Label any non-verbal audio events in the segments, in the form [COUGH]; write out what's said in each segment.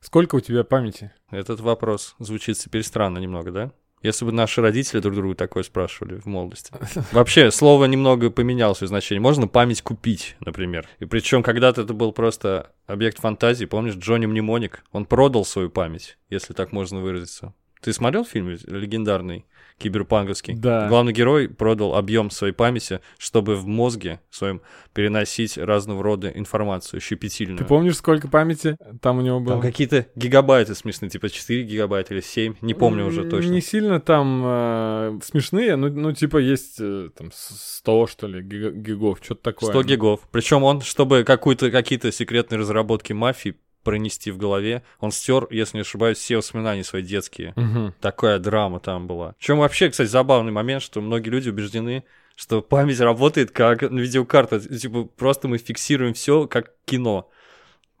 Сколько у тебя памяти? Этот вопрос звучит теперь странно немного, да? Если бы наши родители друг другу такое спрашивали в молодости. [LAUGHS] Вообще, слово немного поменялось в значении. Можно память купить, например. И причем когда-то это был просто объект фантазии. Помнишь, Джонни Мнемоник? Он продал свою память, если так можно выразиться. Ты смотрел фильм легендарный? киберпанковский. Да. Главный герой продал объем своей памяти, чтобы в мозге своем переносить разного рода информацию щепетильную. Ты помнишь, сколько памяти там у него было? Там какие-то гигабайты смешные, типа 4 гигабайта или 7, не помню уже точно. Не сильно там э, смешные, ну, ну типа есть э, там 100, что ли, гигов, что-то такое. 100 гигов. Причем он, чтобы какую-то, какие-то секретные разработки мафии пронести в голове. Он стер, если не ошибаюсь, все воспоминания свои детские. Угу. Такая драма там была. Чем вообще, кстати, забавный момент, что многие люди убеждены, что память работает как видеокарта. Типа, просто мы фиксируем все как кино.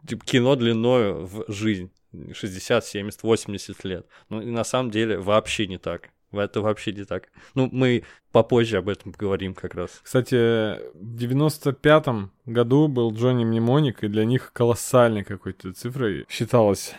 Типа, кино длиною в жизнь. 60, 70, 80 лет. Ну, и на самом деле вообще не так. Это вообще не так. Ну, мы попозже об этом поговорим как раз. Кстати, в 95-м году был Джонни Мнемоник, и для них колоссальной какой-то цифрой считалось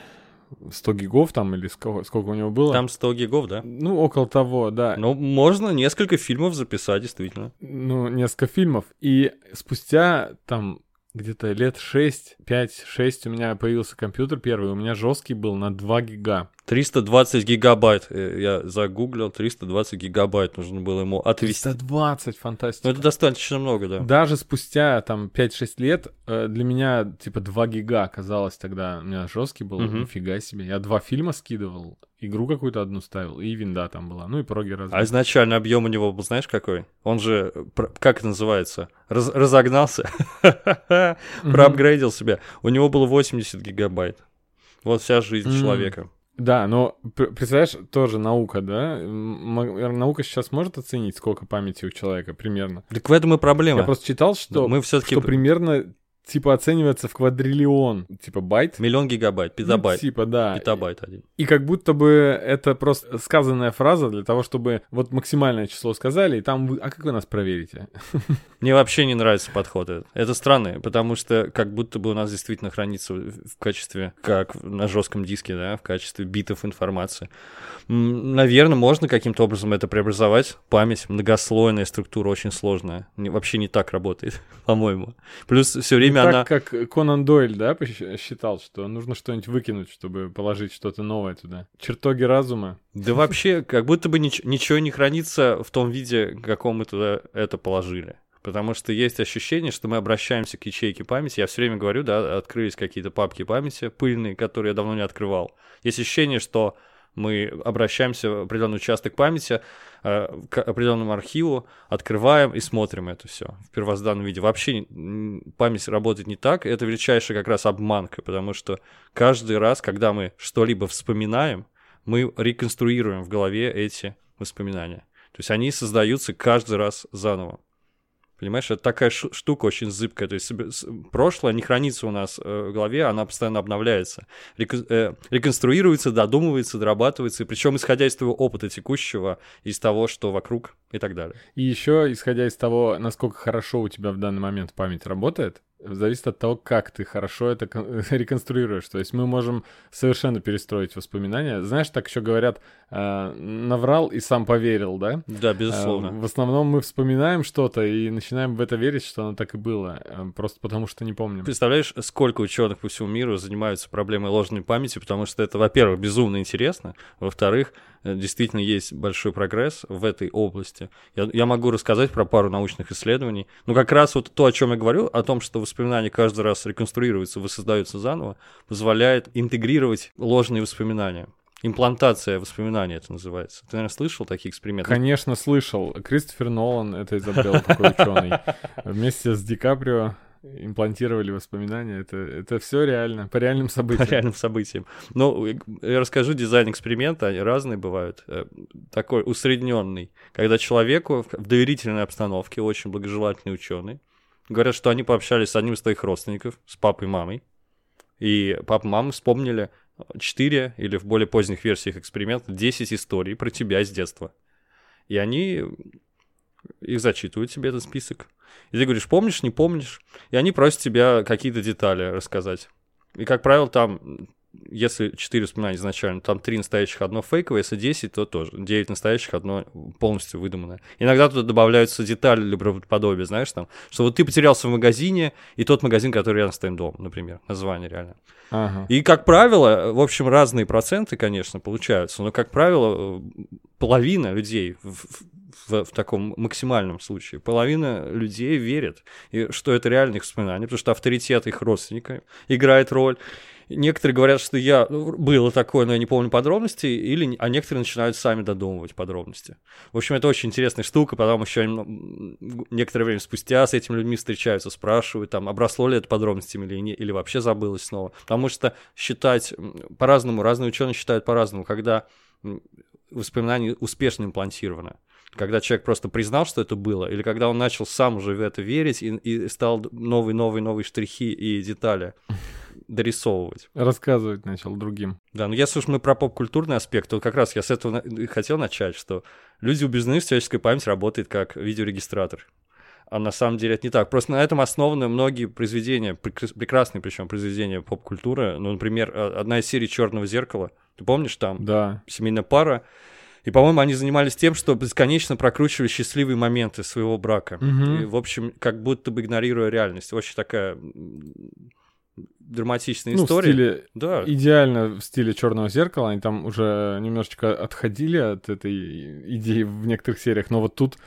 100 гигов там или сколько, сколько у него было? Там 100 гигов, да? Ну, около того, да. Ну, можно несколько фильмов записать, действительно. Ну, несколько фильмов. И спустя там где-то лет 6, 5-6 у меня появился компьютер первый, у меня жесткий был на 2 гига. 320 гигабайт, э, я загуглил, 320 гигабайт нужно было ему отвести. 320, фантастика. Ну это достаточно много, да. Даже спустя там 5-6 лет э, для меня типа 2 гига оказалось тогда, у меня жесткий был, угу. нифига себе. Я два фильма скидывал, игру какую-то одну ставил, и винда там была, ну и проги раз. А изначально объем у него был, знаешь, какой? Он же, как это называется, Раз, разогнался, [LAUGHS] проапгрейдил себя. У него было 80 гигабайт. Вот вся жизнь человека. Да, но представляешь, тоже наука, да? Наука сейчас может оценить, сколько памяти у человека примерно. Так в этом и проблема. Я просто читал, что, мы все-таки... что примерно типа оценивается в квадриллион, типа байт. Миллион гигабайт, петабайт. Ну, типа, да. Петабайт один. И как будто бы это просто сказанная фраза для того, чтобы вот максимальное число сказали, и там вы... А как вы нас проверите? [LAUGHS] Мне вообще не нравится подход этот. Это странно, потому что как будто бы у нас действительно хранится в качестве, как на жестком диске, да, в качестве битов информации. Наверное, можно каким-то образом это преобразовать. Память, многослойная структура очень сложная. Вообще не так работает, [LAUGHS] по-моему. Плюс все время время так, она... как Конан Дойль, да, считал, что нужно что-нибудь выкинуть, чтобы положить что-то новое туда. Чертоги разума. Да вообще, как будто бы нич- ничего не хранится в том виде, каком мы туда это положили. Потому что есть ощущение, что мы обращаемся к ячейке памяти. Я все время говорю, да, открылись какие-то папки памяти пыльные, которые я давно не открывал. Есть ощущение, что мы обращаемся в определенный участок памяти, э, к определенному архиву, открываем и смотрим это все в первозданном виде. Вообще память работает не так, это величайшая как раз обманка, потому что каждый раз, когда мы что-либо вспоминаем, мы реконструируем в голове эти воспоминания. То есть они создаются каждый раз заново. Понимаешь, это такая штука очень зыбкая. То есть прошлое не хранится у нас э, в голове, она постоянно обновляется, э, реконструируется, додумывается, дорабатывается, причем исходя из твоего опыта текущего, из того, что вокруг и так далее. И еще исходя из того, насколько хорошо у тебя в данный момент память работает, зависит от того, как ты хорошо это [LAUGHS] реконструируешь. То есть мы можем совершенно перестроить воспоминания. Знаешь, так еще говорят, э, наврал и сам поверил, да? Да, безусловно. Э, в основном мы вспоминаем что-то и начинаем в это верить, что оно так и было, э, просто потому что не помним. Представляешь, сколько ученых по всему миру занимаются проблемой ложной памяти, потому что это, во-первых, безумно интересно, во-вторых, действительно есть большой прогресс в этой области. Я, я могу рассказать про пару научных исследований. Ну, как раз вот то, о чем я говорю, о том, что воспоминания каждый раз реконструируются, воссоздаются заново, позволяет интегрировать ложные воспоминания. Имплантация воспоминаний это называется. Ты, наверное, слышал такие эксперименты? Конечно, слышал. Кристофер Нолан это изобрел такой ученый. [LAUGHS] Вместе с Ди Каприо имплантировали воспоминания. Это, это все реально, по реальным событиям. По реальным событиям. Ну, я расскажу дизайн эксперимента, они разные бывают. Э, такой усредненный, когда человеку в доверительной обстановке, очень благожелательный ученый, говорят, что они пообщались с одним из твоих родственников, с папой и мамой, и папа и мама вспомнили 4 или в более поздних версиях эксперимента 10 историй про тебя с детства. И они их зачитывают тебе этот список. И ты говоришь, помнишь, не помнишь? И они просят тебя какие-то детали рассказать. И, как правило, там если 4 воспоминания изначально, там 3 настоящих, одно фейковое, если 10, то тоже 9 настоящих, одно полностью выдуманное. Иногда туда добавляются детали для правдоподобия, знаешь, там, что вот ты потерялся в магазине, и тот магазин, который рядом с твоим домом, например, название реально. Ага. И, как правило, в общем, разные проценты, конечно, получаются, но, как правило, половина людей в, в, в таком максимальном случае, половина людей верит, и, что это реальные воспоминания, потому что авторитет их родственника играет роль. Некоторые говорят, что я ну, было такое, но я не помню подробности, или, а некоторые начинают сами додумывать подробности. В общем, это очень интересная штука, потом еще некоторое время спустя с этими людьми встречаются, спрашивают, там, обросло ли это подробностями или, не, или вообще забылось снова. Потому что считать по-разному, разные ученые считают по-разному, когда воспоминание успешно имплантировано когда человек просто признал, что это было, или когда он начал сам уже в это верить и, и стал новые, новые, новые штрихи и детали дорисовывать. Рассказывать начал другим. Да, но если уж мы про поп-культурный аспект, то как раз я с этого хотел начать, что люди убеждены, что человеческая память работает как видеорегистратор. А на самом деле это не так. Просто на этом основаны многие произведения, прекрасные причем произведения поп-культуры. Ну, например, одна из серий Черного зеркала. Ты помнишь там? Да. Семейная пара и, по-моему, они занимались тем, что бесконечно прокручивали счастливые моменты своего брака. Угу. И, в общем, как будто бы игнорируя реальность. Очень такая драматичная ну, история. В стиле, да. Идеально в стиле черного зеркала. Они там уже немножечко отходили от этой идеи в некоторых сериях, но вот тут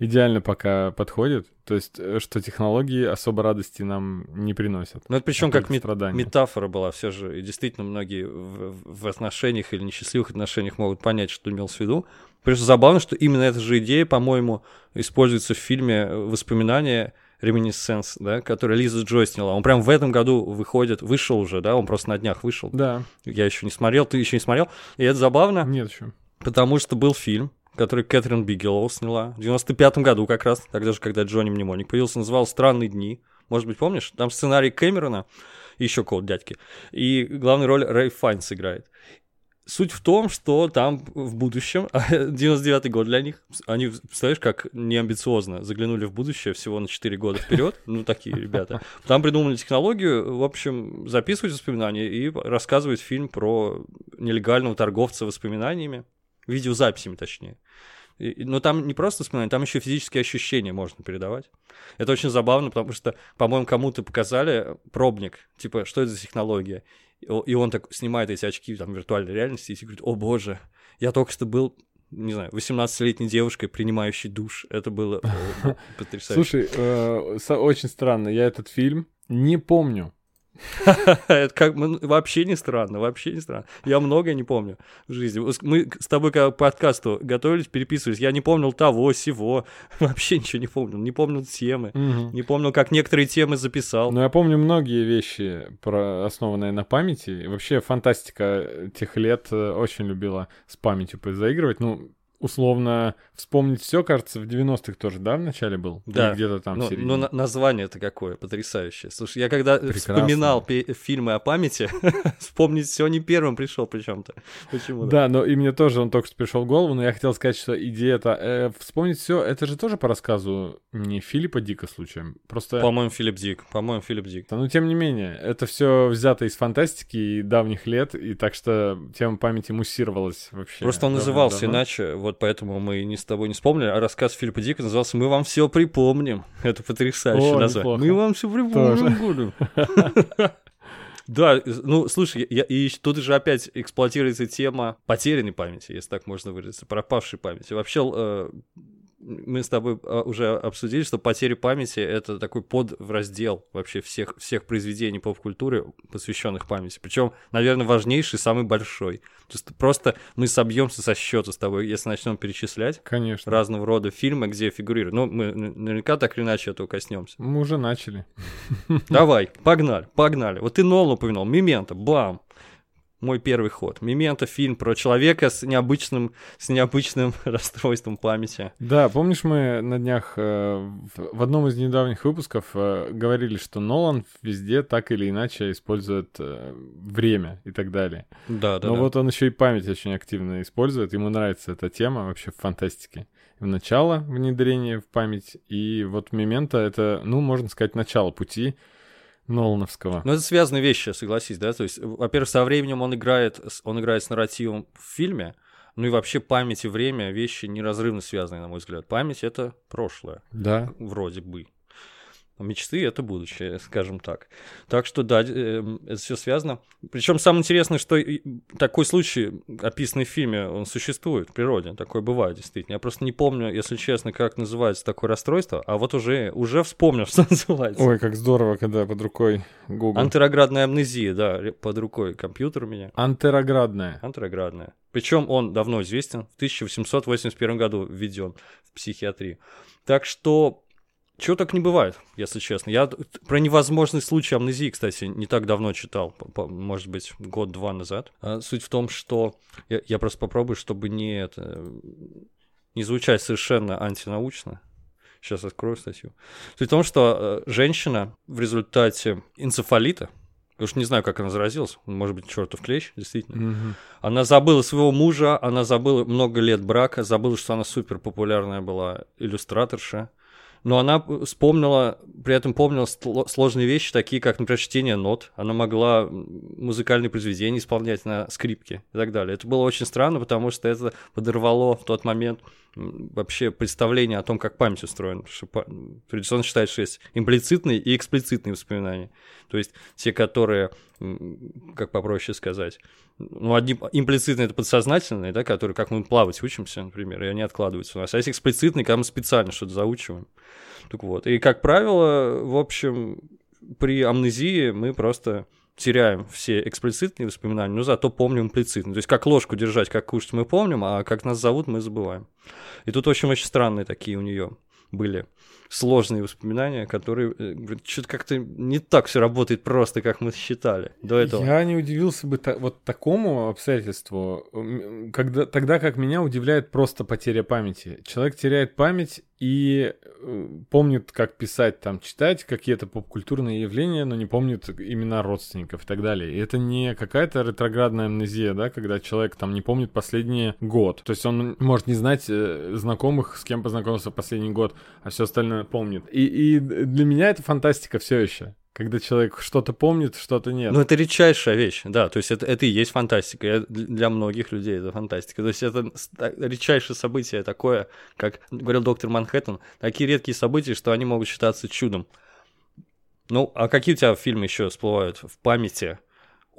идеально пока подходит. То есть, э, что технологии особо радости нам не приносят. Ну, это причем как мет- метафора была все же. И действительно, многие в, в отношениях или несчастливых отношениях могут понять, что имел в виду. Что забавно, что именно эта же идея, по-моему, используется в фильме «Воспоминания», Реминисценс, да, который Лиза Джой сняла. Он прям в этом году выходит, вышел уже, да, он просто на днях вышел. Да. Я еще не смотрел, ты еще не смотрел. И это забавно. Нет еще. Потому что был фильм, который Кэтрин Бигелоу сняла в 95-м году как раз, тогда же, когда Джонни Мнемоник появился, называл «Странные дни». Может быть, помнишь? Там сценарий Кэмерона и еще кого-то дядьки. И главную роль Рэй Файнс играет. Суть в том, что там в будущем, [LAUGHS] 99-й год для них, они, представляешь, как неамбициозно заглянули в будущее всего на 4 года вперед, ну такие ребята. Там придумали технологию, в общем, записывать воспоминания и рассказывать фильм про нелегального торговца воспоминаниями, видеозаписями точнее. Но там не просто воспоминания, там еще физические ощущения можно передавать. Это очень забавно, потому что, по-моему, кому-то показали пробник, типа, что это за технология. И он так снимает эти очки там виртуальной реальности и говорит, о боже, я только что был не знаю, 18-летней девушкой, принимающей душ. Это было э, [LAUGHS] потрясающе. Слушай, э, очень странно, я этот фильм не помню. [LAUGHS] Это как вообще не странно, вообще не странно. Я многое не помню в жизни. Мы с тобой к подкасту готовились, переписывались. Я не помнил того, сего. [LAUGHS] Вообще ничего не помнил. Не помнил темы. Не помнил, как некоторые темы записал. Но я помню многие вещи, основанные на памяти. Вообще фантастика тех лет э, очень любила с памятью заигрывать. Ну, условно вспомнить все, кажется, в 90-х тоже, да, в начале был? Да. где-то там ну, в Ну, название это какое потрясающее. Слушай, я когда Прекрасно. вспоминал фильмы о памяти, [LAUGHS] вспомнить все не первым пришел причем-то. Почему? Да, но и мне тоже он только что пришел в голову, но я хотел сказать, что идея это э, вспомнить все, это же тоже по рассказу не Филиппа Дика случаем. Просто. По-моему, Филипп Дик. По-моему, Филипп Дик. Да, но тем не менее, это все взято из фантастики и давних лет, и так что тема памяти муссировалась вообще. Просто он назывался иначе, вот поэтому мы не с тобой не вспомнили, а рассказ Филиппа Дика назывался «Мы вам все припомним». [LAUGHS] Это потрясающе название. Мы вам все припомним будем. [LAUGHS] [LAUGHS] Да, ну, слушай, я, и тут же опять эксплуатируется тема потерянной памяти, если так можно выразиться, пропавшей памяти. Вообще, э, мы с тобой а, уже обсудили, что потеря памяти — это такой подраздел вообще всех, всех произведений поп-культуры, посвященных памяти. Причем, наверное, важнейший, самый большой. То есть просто мы собьемся со счета с тобой, если начнем перечислять Конечно. разного рода фильмы, где фигурируют. Ну, мы наверняка так или иначе этого коснемся. Мы уже начали. Давай, погнали, погнали. Вот ты Нолан упомянул, Мимента, бам мой первый ход. Мимента фильм про человека с необычным, с необычным [LAUGHS] расстройством памяти. Да, помнишь, мы на днях э, в одном из недавних выпусков э, говорили, что Нолан везде так или иначе использует э, время и так далее. Да, да. Но да. вот он еще и память очень активно использует. Ему нравится эта тема вообще в фантастике. В начало внедрения в память, и вот Мимента это, ну, можно сказать, начало пути Нолановского. Ну, это связанные вещи, согласись, да? То есть, во-первых, со временем он играет, он играет с нарративом в фильме, ну и вообще память и время вещи неразрывно связаны, на мой взгляд. Память — это прошлое. Да. Вроде бы. Мечты это будущее, скажем так. Так что да, э, это все связано. Причем самое интересное, что такой случай, описанный в фильме, он существует в природе. Такое бывает действительно. Я просто не помню, если честно, как называется такое расстройство, а вот уже, уже вспомнил, [LAUGHS] что называется. Ой, как здорово, когда под рукой Google. Антероградная амнезия, да, под рукой компьютер у меня. Антероградная. Антероградная. Причем он давно известен, в 1881 году введен в психиатрию. Так что чего так не бывает, если честно. Я про невозможный случай амнезии, кстати, не так давно читал, может быть, год-два назад. А суть в том, что я, я просто попробую, чтобы не это не звучать совершенно антинаучно. Сейчас открою статью. Суть в том, что э, женщина в результате энцефалита, я уж не знаю, как она заразилась, может быть, чертов клещ, действительно. Мгм. Она забыла своего мужа, она забыла много лет брака, забыла, что она супер популярная была иллюстраторша. Но она вспомнила, при этом помнила сло- сложные вещи, такие как, например, чтение нот. Она могла музыкальные произведения исполнять на скрипке и так далее. Это было очень странно, потому что это подорвало в тот момент вообще представление о том, как память устроена. Потому что традиционно считается, что есть имплицитные и эксплицитные воспоминания. То есть те, которые, как попроще сказать, ну, одни имплицитные это подсознательные, да, которые, как мы плавать учимся, например, и они откладываются у нас. А есть эксплицитные, когда мы специально что-то заучиваем. Так вот. И, как правило, в общем, при амнезии мы просто теряем все эксплицитные воспоминания, но зато помним имплицитные. То есть как ложку держать, как кушать мы помним, а как нас зовут мы забываем. И тут, в общем, очень странные такие у нее были сложные воспоминания, которые что-то как-то не так все работает просто, как мы считали до этого. Я не удивился бы та- вот такому обстоятельству, когда, тогда как меня удивляет просто потеря памяти. Человек теряет память и э, помнит, как писать, там, читать какие-то попкультурные явления, но не помнит имена родственников и так далее. И это не какая-то ретроградная амнезия, да, когда человек там не помнит последний год. То есть он может не знать э, знакомых, с кем познакомился последний год, а все остальное помнит. И, и для меня это фантастика все еще. Когда человек что-то помнит, что-то нет. Ну, это редчайшая вещь, да, то есть это, это и есть фантастика, для многих людей это фантастика. То есть это редчайшее событие такое, как говорил доктор Манхэттен, такие редкие события, что они могут считаться чудом. Ну, а какие у тебя фильмы еще всплывают в памяти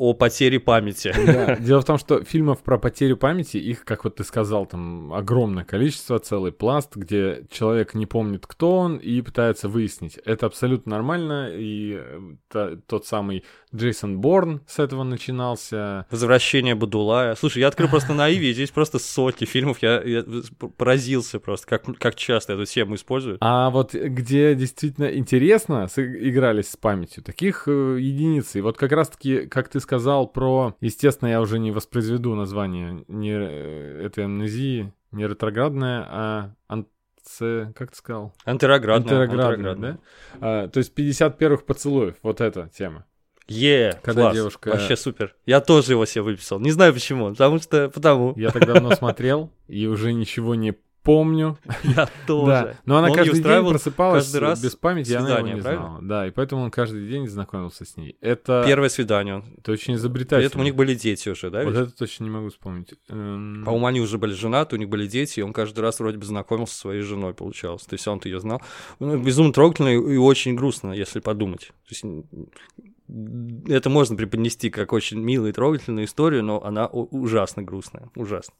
о потере памяти? [LAUGHS] Да, Дело в том, что фильмов про потерю памяти, их, как вот ты сказал, там огромное количество, целый пласт, где человек не помнит, кто он, и пытается выяснить. Это абсолютно нормально, и э, та- тот самый Джейсон Борн с этого начинался. Возвращение Бадулая. Слушай, я открыл просто на Иви, здесь просто сотни фильмов, я, я поразился просто, как, как часто эту тему используют. А вот где действительно интересно игрались с памятью, таких э, единицы. И вот как раз-таки, как ты сказал про... Естественно, я уже не воспроизведу название не, э, этой амнезии, не ретроградная, а анце... Как ты сказал? Антироградная. Антероградная, да? А, то есть 50 первых поцелуев, вот эта тема. Е, Когда класс. девушка- Вообще супер. Я тоже его себе выписал. Не знаю почему, потому что... Потому. Я так давно смотрел, и уже ничего не помню. [LAUGHS] Я тоже. Да, но она Он каждый день просыпалась каждый раз без памяти, и она его свидание, не правильно? знала. Да, и поэтому он каждый день знакомился с ней. Это, Первое свидание. это очень изобретательно. этом у них были дети уже, да? Вот ведь? это точно не могу вспомнить. Эм, По-моему, они уже были женаты, у них были дети, и он каждый раз вроде бы знакомился со своей женой, получалось. То есть он-то ее знал. Ну, безумно трогательно и очень грустно, если подумать. То есть это можно преподнести как очень милую и трогательную историю, но она ужасно грустная, ужасно.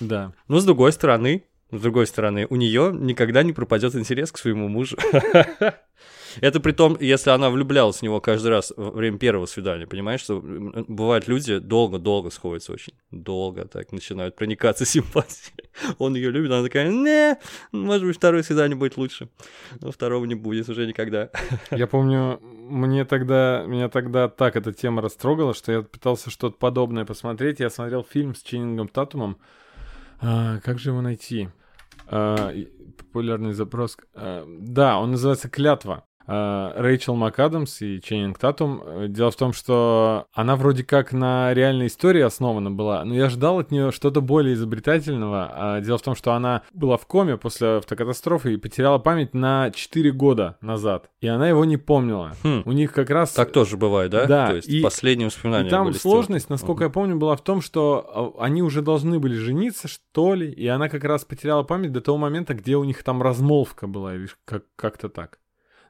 Да. Но с другой стороны, с другой стороны, у нее никогда не пропадет интерес к своему мужу. [LAUGHS] Это при том, если она влюблялась в него каждый раз во время первого свидания, понимаешь, что бывают люди долго-долго сходятся очень, долго так начинают проникаться [LAUGHS] симпатией. Он ее любит, она такая, не, может быть, второе свидание будет лучше, но второго не будет уже никогда. [LAUGHS] Я помню, мне тогда, меня тогда так эта тема растрогала, что я пытался что-то подобное посмотреть. Я смотрел фильм с Ченнингом Татумом. А, как же его найти? И- популярный запрос. А, да, он называется «Клятва». Э, Рэйчел МакАдамс и Ченнинг Татум. Э, Дело в том, что она вроде как на реальной истории основана была, но я ждал от нее что-то более изобретательного. А дело в том, что она была в коме после автокатастрофы и потеряла память на 4 года назад, и она его не помнила. Хм. У них как раз... Так тоже бывает, да? Да, То есть и- последние воспоминания И там сложность, стерты. насколько я помню, была в том, что а, они уже должны были жениться, что ли, и она как раз потеряла память до того момента, где у них там размолвка была, или как- как-то так.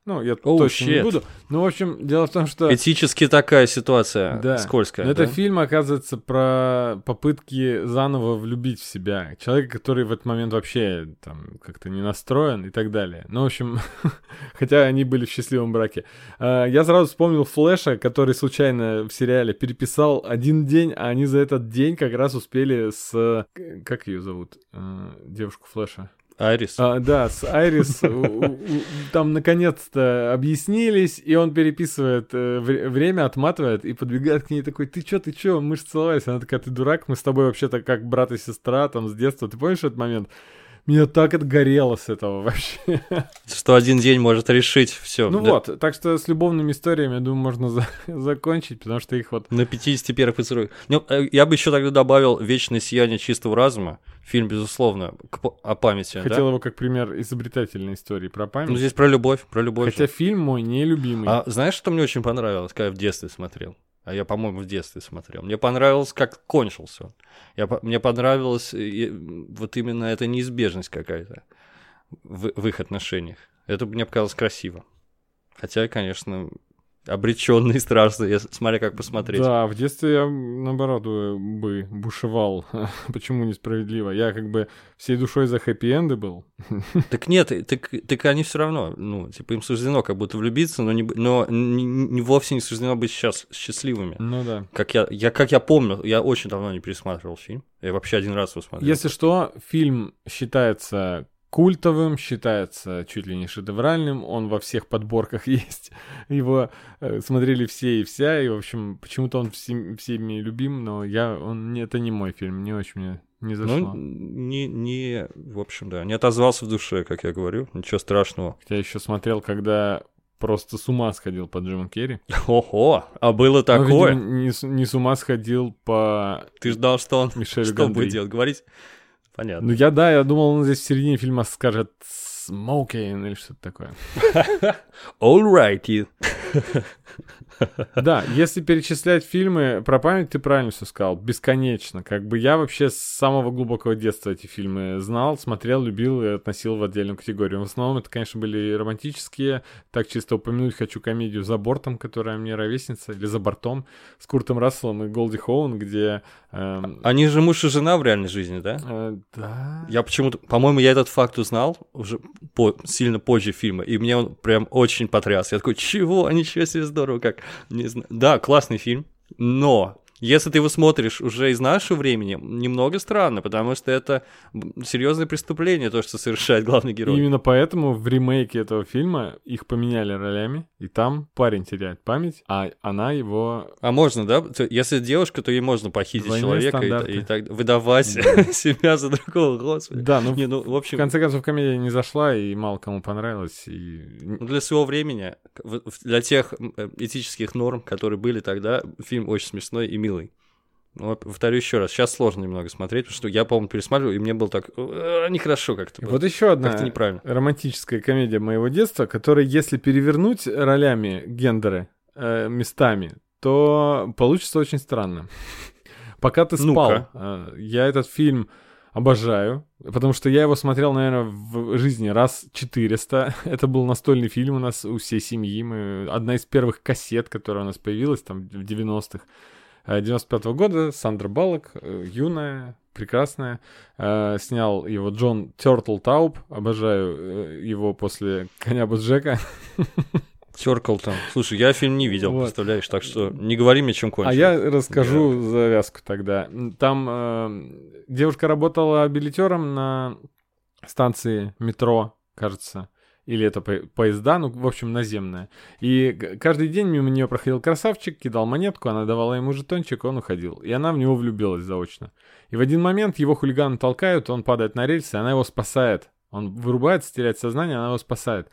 Ну, я Оу, точно не shit. буду. Ну, в общем, дело в том, что... Этически такая ситуация Да. скользкая. Но это да? фильм, оказывается, про попытки заново влюбить в себя человека, который в этот момент вообще там как-то не настроен и так далее. Ну, в общем, [LAUGHS] хотя они были в счастливом браке. А, Я сразу вспомнил Флэша, который случайно в сериале переписал один день, а они за этот день как раз успели с... Как ее зовут? Э, Девушку Флэша. Айрис. А, да, с Айрис там наконец-то объяснились, и он переписывает э, вре- время, отматывает и подбегает к ней такой, ты чё, ты чё, мы же целовались. Она такая, ты дурак, мы с тобой вообще-то как брат и сестра, там, с детства. Ты помнишь этот момент? Меня так отгорело с этого вообще. Что один день может решить все. Ну вот, так что с любовными историями, я думаю, можно за- закончить, потому что их вот... На 51 поцелуй. Ну, э, я бы еще тогда добавил «Вечное сияние чистого разума». Фильм, безусловно, о памяти. да? Хотел его как пример изобретательной истории про Ну, память. здесь про любовь, про любовь. Хотя фильм мой нелюбимый. А знаешь, что мне очень понравилось, когда я в детстве смотрел? А я, по-моему, в детстве смотрел. Мне понравилось, как кончился он. Я, мне понравилась э, вот именно эта неизбежность какая-то в, в их отношениях. Это мне показалось красиво. Хотя, конечно, обреченный страшно, если- смотря как посмотреть. Да, в детстве я, наоборот, э, бы бушевал. [LAUGHS] Почему несправедливо? Я как бы всей душой за хэппи-энды был. [LAUGHS] Так нет, так, так они все равно, ну, типа им суждено как будто влюбиться, но, не, но не, не- вовсе не суждено быть счаст- счастливыми. Ну да. Как я, я, как я помню, я очень давно не пересматривал фильм. Я вообще один раз его смотрел. Если что, фильм считается культовым, считается чуть ли не шедевральным, он во всех подборках [LAUGHS] есть. Его э, смотрели все и вся, и, в общем, почему-то он всем- всеми любим, но я, он, это не мой фильм, не очень мне не зашло. Ну, не, не, в общем, да, не отозвался в душе, как я говорю, ничего страшного. Я еще смотрел, когда просто с ума сходил по Джиму Керри. Ого, а было такое? видимо, не, не с ума сходил по Ты ждал, что он Мишелю что он Гондри. будет делать? Говорить? Понятно. Ну я, да, я думал, он здесь в середине фильма скажет «smoking» или что-то такое. [LAUGHS] All righty. Да, если перечислять фильмы про память, ты правильно все сказал, бесконечно. Как бы я вообще с самого глубокого детства эти фильмы знал, смотрел, любил и относил в отдельную категорию. В основном это, конечно, были романтические. Так чисто упомянуть хочу комедию «За бортом», которая мне ровесница, или «За бортом» с Куртом Расселом и Голди Хоун, где... эм, Они же муж и жена в реальной жизни, да? э, да... Я почему-то, по-моему, я этот факт узнал уже по- сильно позже фильма, и мне он прям очень потряс. Я такой, чего? Ничего себе здорово, как. Не знаю. Да, классный фильм, но если ты его смотришь уже из нашего времени, немного странно, потому что это серьезное преступление, то, что совершает главный И герой. именно поэтому в ремейке этого фильма их поменяли ролями, и там парень теряет память, а она его... А можно, да? Если девушка, то ей можно похитить Двойные человека и, и так выдавать [LAUGHS] себя за другого, господи. Да, ну, Не, ну, в в общем, конце концов, комедия не зашла, и мало кому понравилась, и... Ну, для своего времени, в- в- для тех э, этических норм, которые были тогда, фильм очень смешной и милый. Ну, вот повторю еще раз, сейчас сложно немного смотреть, потому что я, по-моему, пересматривал, и мне было так «Э, нехорошо как-то. Вот еще одна Как-то неправильно. романтическая комедия моего детства, которая, если перевернуть ролями гендеры э, местами, то получится очень странно. Пока ты спал, э, я этот фильм обожаю, потому что я его смотрел, наверное, в жизни раз 400. [LAUGHS] Это был настольный фильм у нас у всей семьи. Мы... Одна из первых кассет, которая у нас появилась там в 90-х. Э, 95 года Сандра Баллок, э, юная, прекрасная, э, снял его Джон Тёртл Тауб, обожаю его после «Коня Боджека». [LAUGHS] Теркал там. Слушай, я фильм не видел, Вот. представляешь, так что не говори мне, чем А кончилось. я расскажу завязку тогда. Там э, девушка работала билетером на станции метро, кажется. Или это по- поезда, ну, в общем, наземная. И каждый день мимо нее проходил красавчик, кидал монетку, она давала ему жетончик, он уходил. И она в него влюбилась заочно. И в один момент его хулиганы толкают, он падает на рельсы, она его спасает. Он вырубается, теряет сознание, она его спасает.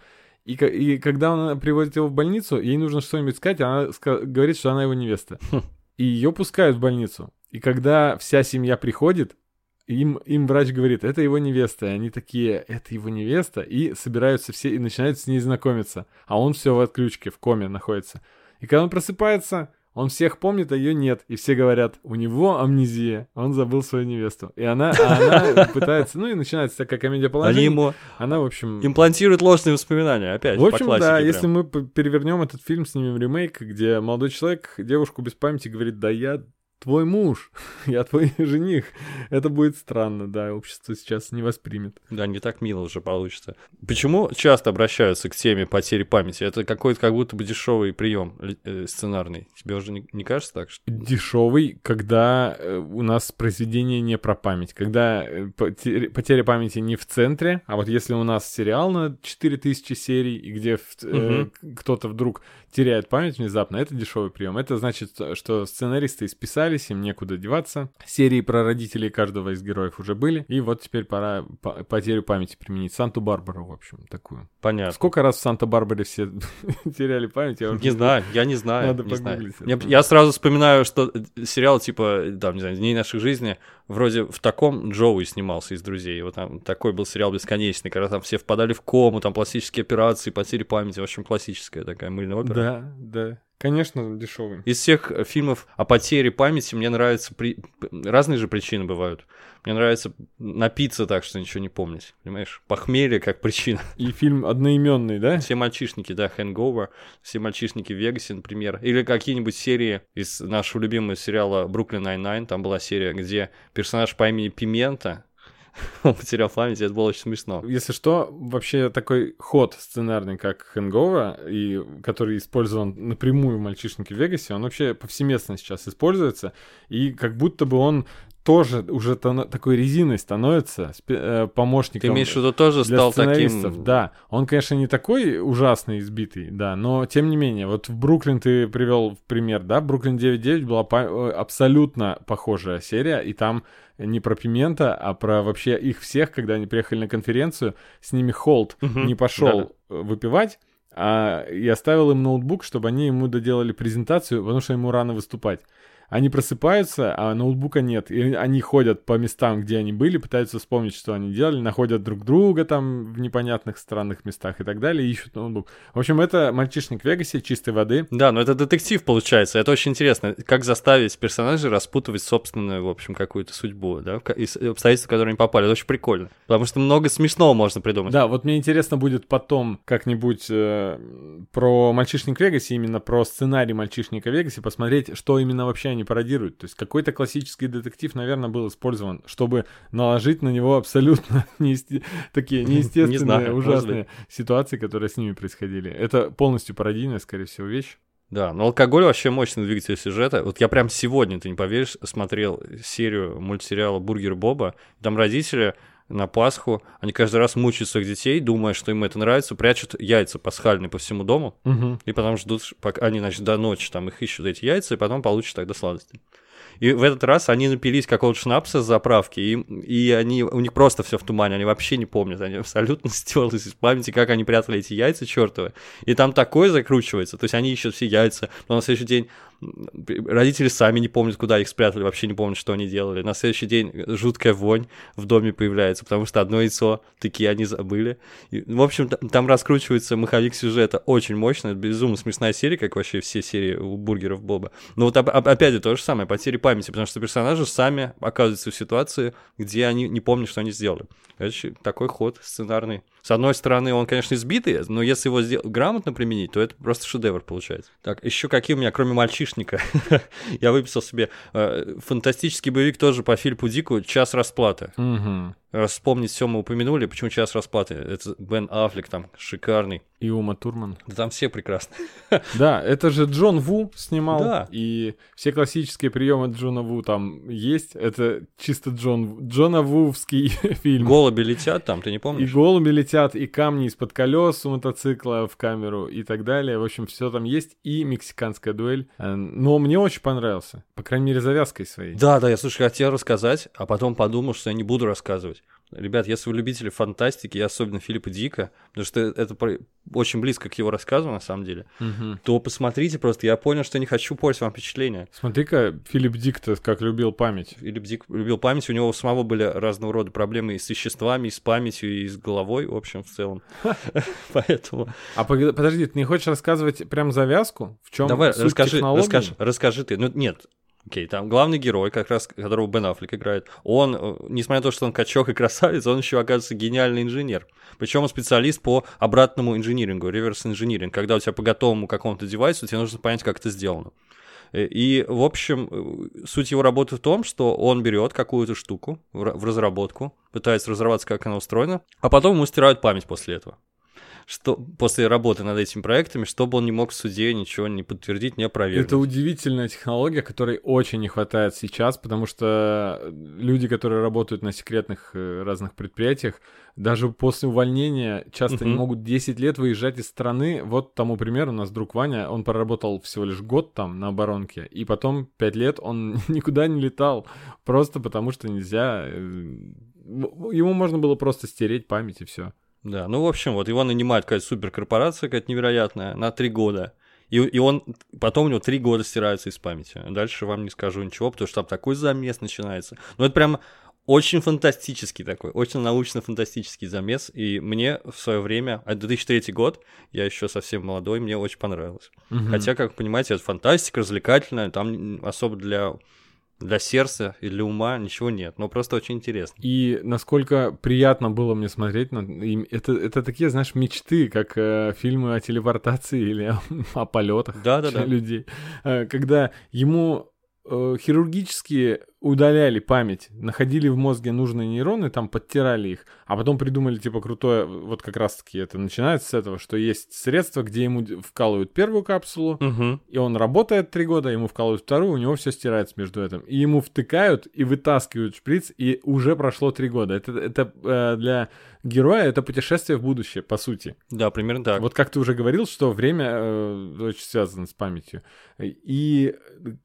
И, и когда он приводит его в больницу, ей нужно что-нибудь сказать, она говорит, что она его невеста. Хм. И ее пускают в больницу. И когда вся семья приходит, им, им врач говорит, это его невеста. И они такие, это его невеста. И собираются все и начинают с ней знакомиться. А он все в отключке, в коме находится. И когда он просыпается, он всех помнит, а ее нет. И все говорят, у него амнезия, он забыл свою невесту. И она, а она [LAUGHS] пытается, ну и начинается такая комедия положения. Они ему она, в общем... Имплантируют ложные воспоминания, опять, В общем, да, прям. если мы перевернем этот фильм, снимем ремейк, где молодой человек девушку без памяти говорит, да я твой муж, [LAUGHS] я твой [LAUGHS] жених. Это будет странно, да, общество сейчас не воспримет. Да, не так мило уже получится. Почему часто обращаются к теме потери памяти? Это какой-то как будто бы дешевый прием э, сценарный. Тебе уже не, не кажется так? Что... Дешевый, когда э, у нас произведение не про память. Когда э, потеря памяти не в центре, а вот если у нас сериал на 4000 серий, и где угу. кто-то вдруг теряет память внезапно, это дешевый прием. Это значит, что сценаристы исписались, им некуда деваться. Серии про родителей каждого из героев уже были, и вот теперь пора потерю памяти применить. Санту-Барбару, в общем, такую. Понятно. Сколько раз в Санта-Барбаре все [LAUGHS] теряли память? Я уже не знаю, я не знаю. Надо не знаю. Я, я сразу вспоминаю, что сериал типа, там, не знаю, «Дней наших жизни», вроде в таком Джоуи снимался из «Друзей». Вот там такой был сериал бесконечный, когда там все впадали в кому, там пластические операции, потери памяти, в общем, классическая такая мыльная опера. Да, да. Конечно, дешевый. Из всех э, фильмов о потере памяти мне нравятся... При... Разные же причины бывают. Мне нравится напиться так, что ничего не помнить. Понимаешь? Похмелье как причина. И фильм одноименный, да? Все мальчишники, да, Hangover. Все мальчишники в Вегасе, например. Или какие-нибудь серии из нашего любимого сериала Бруклин Nine-Nine. Там была серия, где персонаж по имени Пимента [LAUGHS] он потерял память, и это было очень смешно. Если что, вообще такой ход сценарный, как Хэнгова, и который использован напрямую в «Мальчишнике в Вегасе», он вообще повсеместно сейчас используется, и как будто бы он тоже уже такой резиной становится э, помощником. Ты имеешь в виду тоже стал таким... Да, он, конечно, не такой ужасный избитый, да, но тем не менее, вот в Бруклин ты привел в пример, да, Бруклин 9.9 была по- э, абсолютно похожая серия, и там не про Пимента, а про вообще их всех, когда они приехали на конференцию, с ними Холд угу. не пошел Да-да. выпивать, а и оставил им ноутбук, чтобы они ему доделали презентацию, потому что ему рано выступать. Они просыпаются, а ноутбука нет. И они ходят по местам, где они были, пытаются вспомнить, что они делали, находят друг друга там в непонятных странных местах и так далее, и ищут ноутбук. В общем, это мальчишник в Вегасе, чистой воды. Да, но это детектив получается. Это очень интересно. Как заставить персонажей распутывать собственную, в общем, какую-то судьбу, да, из обстоятельств, в которые они попали. Это очень прикольно. Потому что много смешного можно придумать. Да, вот мне интересно будет потом как-нибудь э, про мальчишник в Вегасе, именно про сценарий мальчишника в Вегасе, посмотреть, что именно вообще они они пародируют. То есть какой-то классический детектив, наверное, был использован, чтобы наложить на него абсолютно [LAUGHS] неесте... такие неестественные, не знаю, ужасные ситуации, которые с ними происходили. Это полностью пародийная, скорее всего, вещь. Да, но алкоголь вообще мощный двигатель сюжета. Вот я прям сегодня, ты не поверишь, смотрел серию мультсериала «Бургер Боба». Там родители на Пасху, они каждый раз мучают своих детей, думая, что им это нравится, прячут яйца пасхальные по всему дому, угу. и потом ждут, пока они, значит, до ночи там их ищут эти яйца, и потом получат тогда сладости. И в этот раз они напились какого-то шнапса с заправки, и, и они, у них просто все в тумане, они вообще не помнят, они абсолютно [LAUGHS] стерлись из памяти, как они прятали эти яйца чертовы. И там такое закручивается, то есть они ищут все яйца, но на следующий день родители сами не помнят, куда их спрятали, вообще не помнят, что они делали. На следующий день жуткая вонь в доме появляется, потому что одно яйцо такие они забыли. И, в общем, там раскручивается маховик сюжета очень мощно, это безумно смешная серия, как вообще все серии у бургеров Боба. Но вот опять же то же самое, потери памяти, потому что персонажи сами оказываются в ситуации, где они не помнят, что они сделали. Это такой ход сценарный. С одной стороны, он, конечно, избитый, но если его сдел... грамотно применить, то это просто шедевр получается. Так, еще какие у меня, кроме мальчишника, [LAUGHS] я выписал себе э, фантастический боевик тоже по Филиппу Дику «Час расплаты». Угу. Вспомнить все мы упомянули, почему час расплаты? Это Бен Аффлек там шикарный. И Ума Турман. Да там все прекрасны. [LAUGHS] Да, это же Джон Ву снимал. Да. И все классические приемы Джона Ву там есть. Это чисто Джон Джона Вувский [LAUGHS] фильм. Голуби летят там, ты не помнишь? И голуби летят, и камни из-под колес у мотоцикла в камеру и так далее. В общем, все там есть. И мексиканская дуэль. Э, но мне очень понравился. По крайней мере, завязкой своей. Да, да, я, слушай, хотел рассказать, а потом подумал, что я не буду рассказывать. Ребят, если вы любители фантастики, и особенно Филиппа Дика, потому что это очень близко к его рассказу, на самом деле, угу. то посмотрите просто. Я понял, что не хочу портить вам впечатление. Смотри-ка, Филипп Дик-то как любил память. Филипп Дик любил память, у него у самого были разного рода проблемы и с веществами, и с памятью, и с головой, в общем, в целом. [LAUGHS] Поэтому... А подожди, ты не хочешь рассказывать прям завязку? В чем Давай, расскажи, расскажи, расскажи ты. Ну, нет, Окей, okay, там главный герой, как раз которого Бен Аффлек играет, он, э, несмотря на то, что он качок и красавец, он еще оказывается гениальный инженер. Причем он специалист по обратному инжинирингу, реверс инжиниринг, когда у тебя по готовому какому-то девайсу тебе нужно понять, как это сделано. Э, и, в общем, э, суть его работы в том, что он берет какую-то штуку в разработку, пытается разобраться, как она устроена, а потом ему стирают память после этого что после работы над этими проектами, чтобы он не мог в суде ничего не подтвердить, не опровергнуть. Это удивительная технология, которой очень не хватает сейчас, потому что люди, которые работают на секретных э, разных предприятиях, даже после увольнения часто uh-huh. не могут 10 лет выезжать из страны. Вот тому пример, у нас друг Ваня, он проработал всего лишь год там на оборонке, и потом 5 лет он [LAUGHS] никуда не летал, просто потому что нельзя... Э, ему можно было просто стереть память и все. Да, ну, в общем, вот его нанимает какая-то суперкорпорация какая-то невероятная на три года. И, и он потом у него три года стирается из памяти. Дальше вам не скажу ничего, потому что там такой замес начинается. Ну, это прям очень фантастический такой, очень научно-фантастический замес. И мне в свое время, а 2003 год, я еще совсем молодой, мне очень понравилось. Угу. Хотя, как вы понимаете, это фантастика, развлекательная, там особо для для сердца и для ума ничего нет, но просто очень интересно. И насколько приятно было мне смотреть на это, это такие, знаешь, мечты, как э, фильмы о телепортации или о, о полетах да, да, да. [LAUGHS] людей, э, когда ему э, хирургически удаляли память, находили в мозге нужные нейроны, там подтирали их, а потом придумали, типа, крутое, вот как раз-таки это начинается с этого, что есть средство, где ему вкалывают первую капсулу, угу. и он работает три года, ему вкалывают вторую, у него все стирается между этим. И ему втыкают и вытаскивают шприц, и уже прошло три года. Это, это э, для героя это путешествие в будущее, по сути. Да, примерно так. Вот как ты уже говорил, что время э, очень связано с памятью. И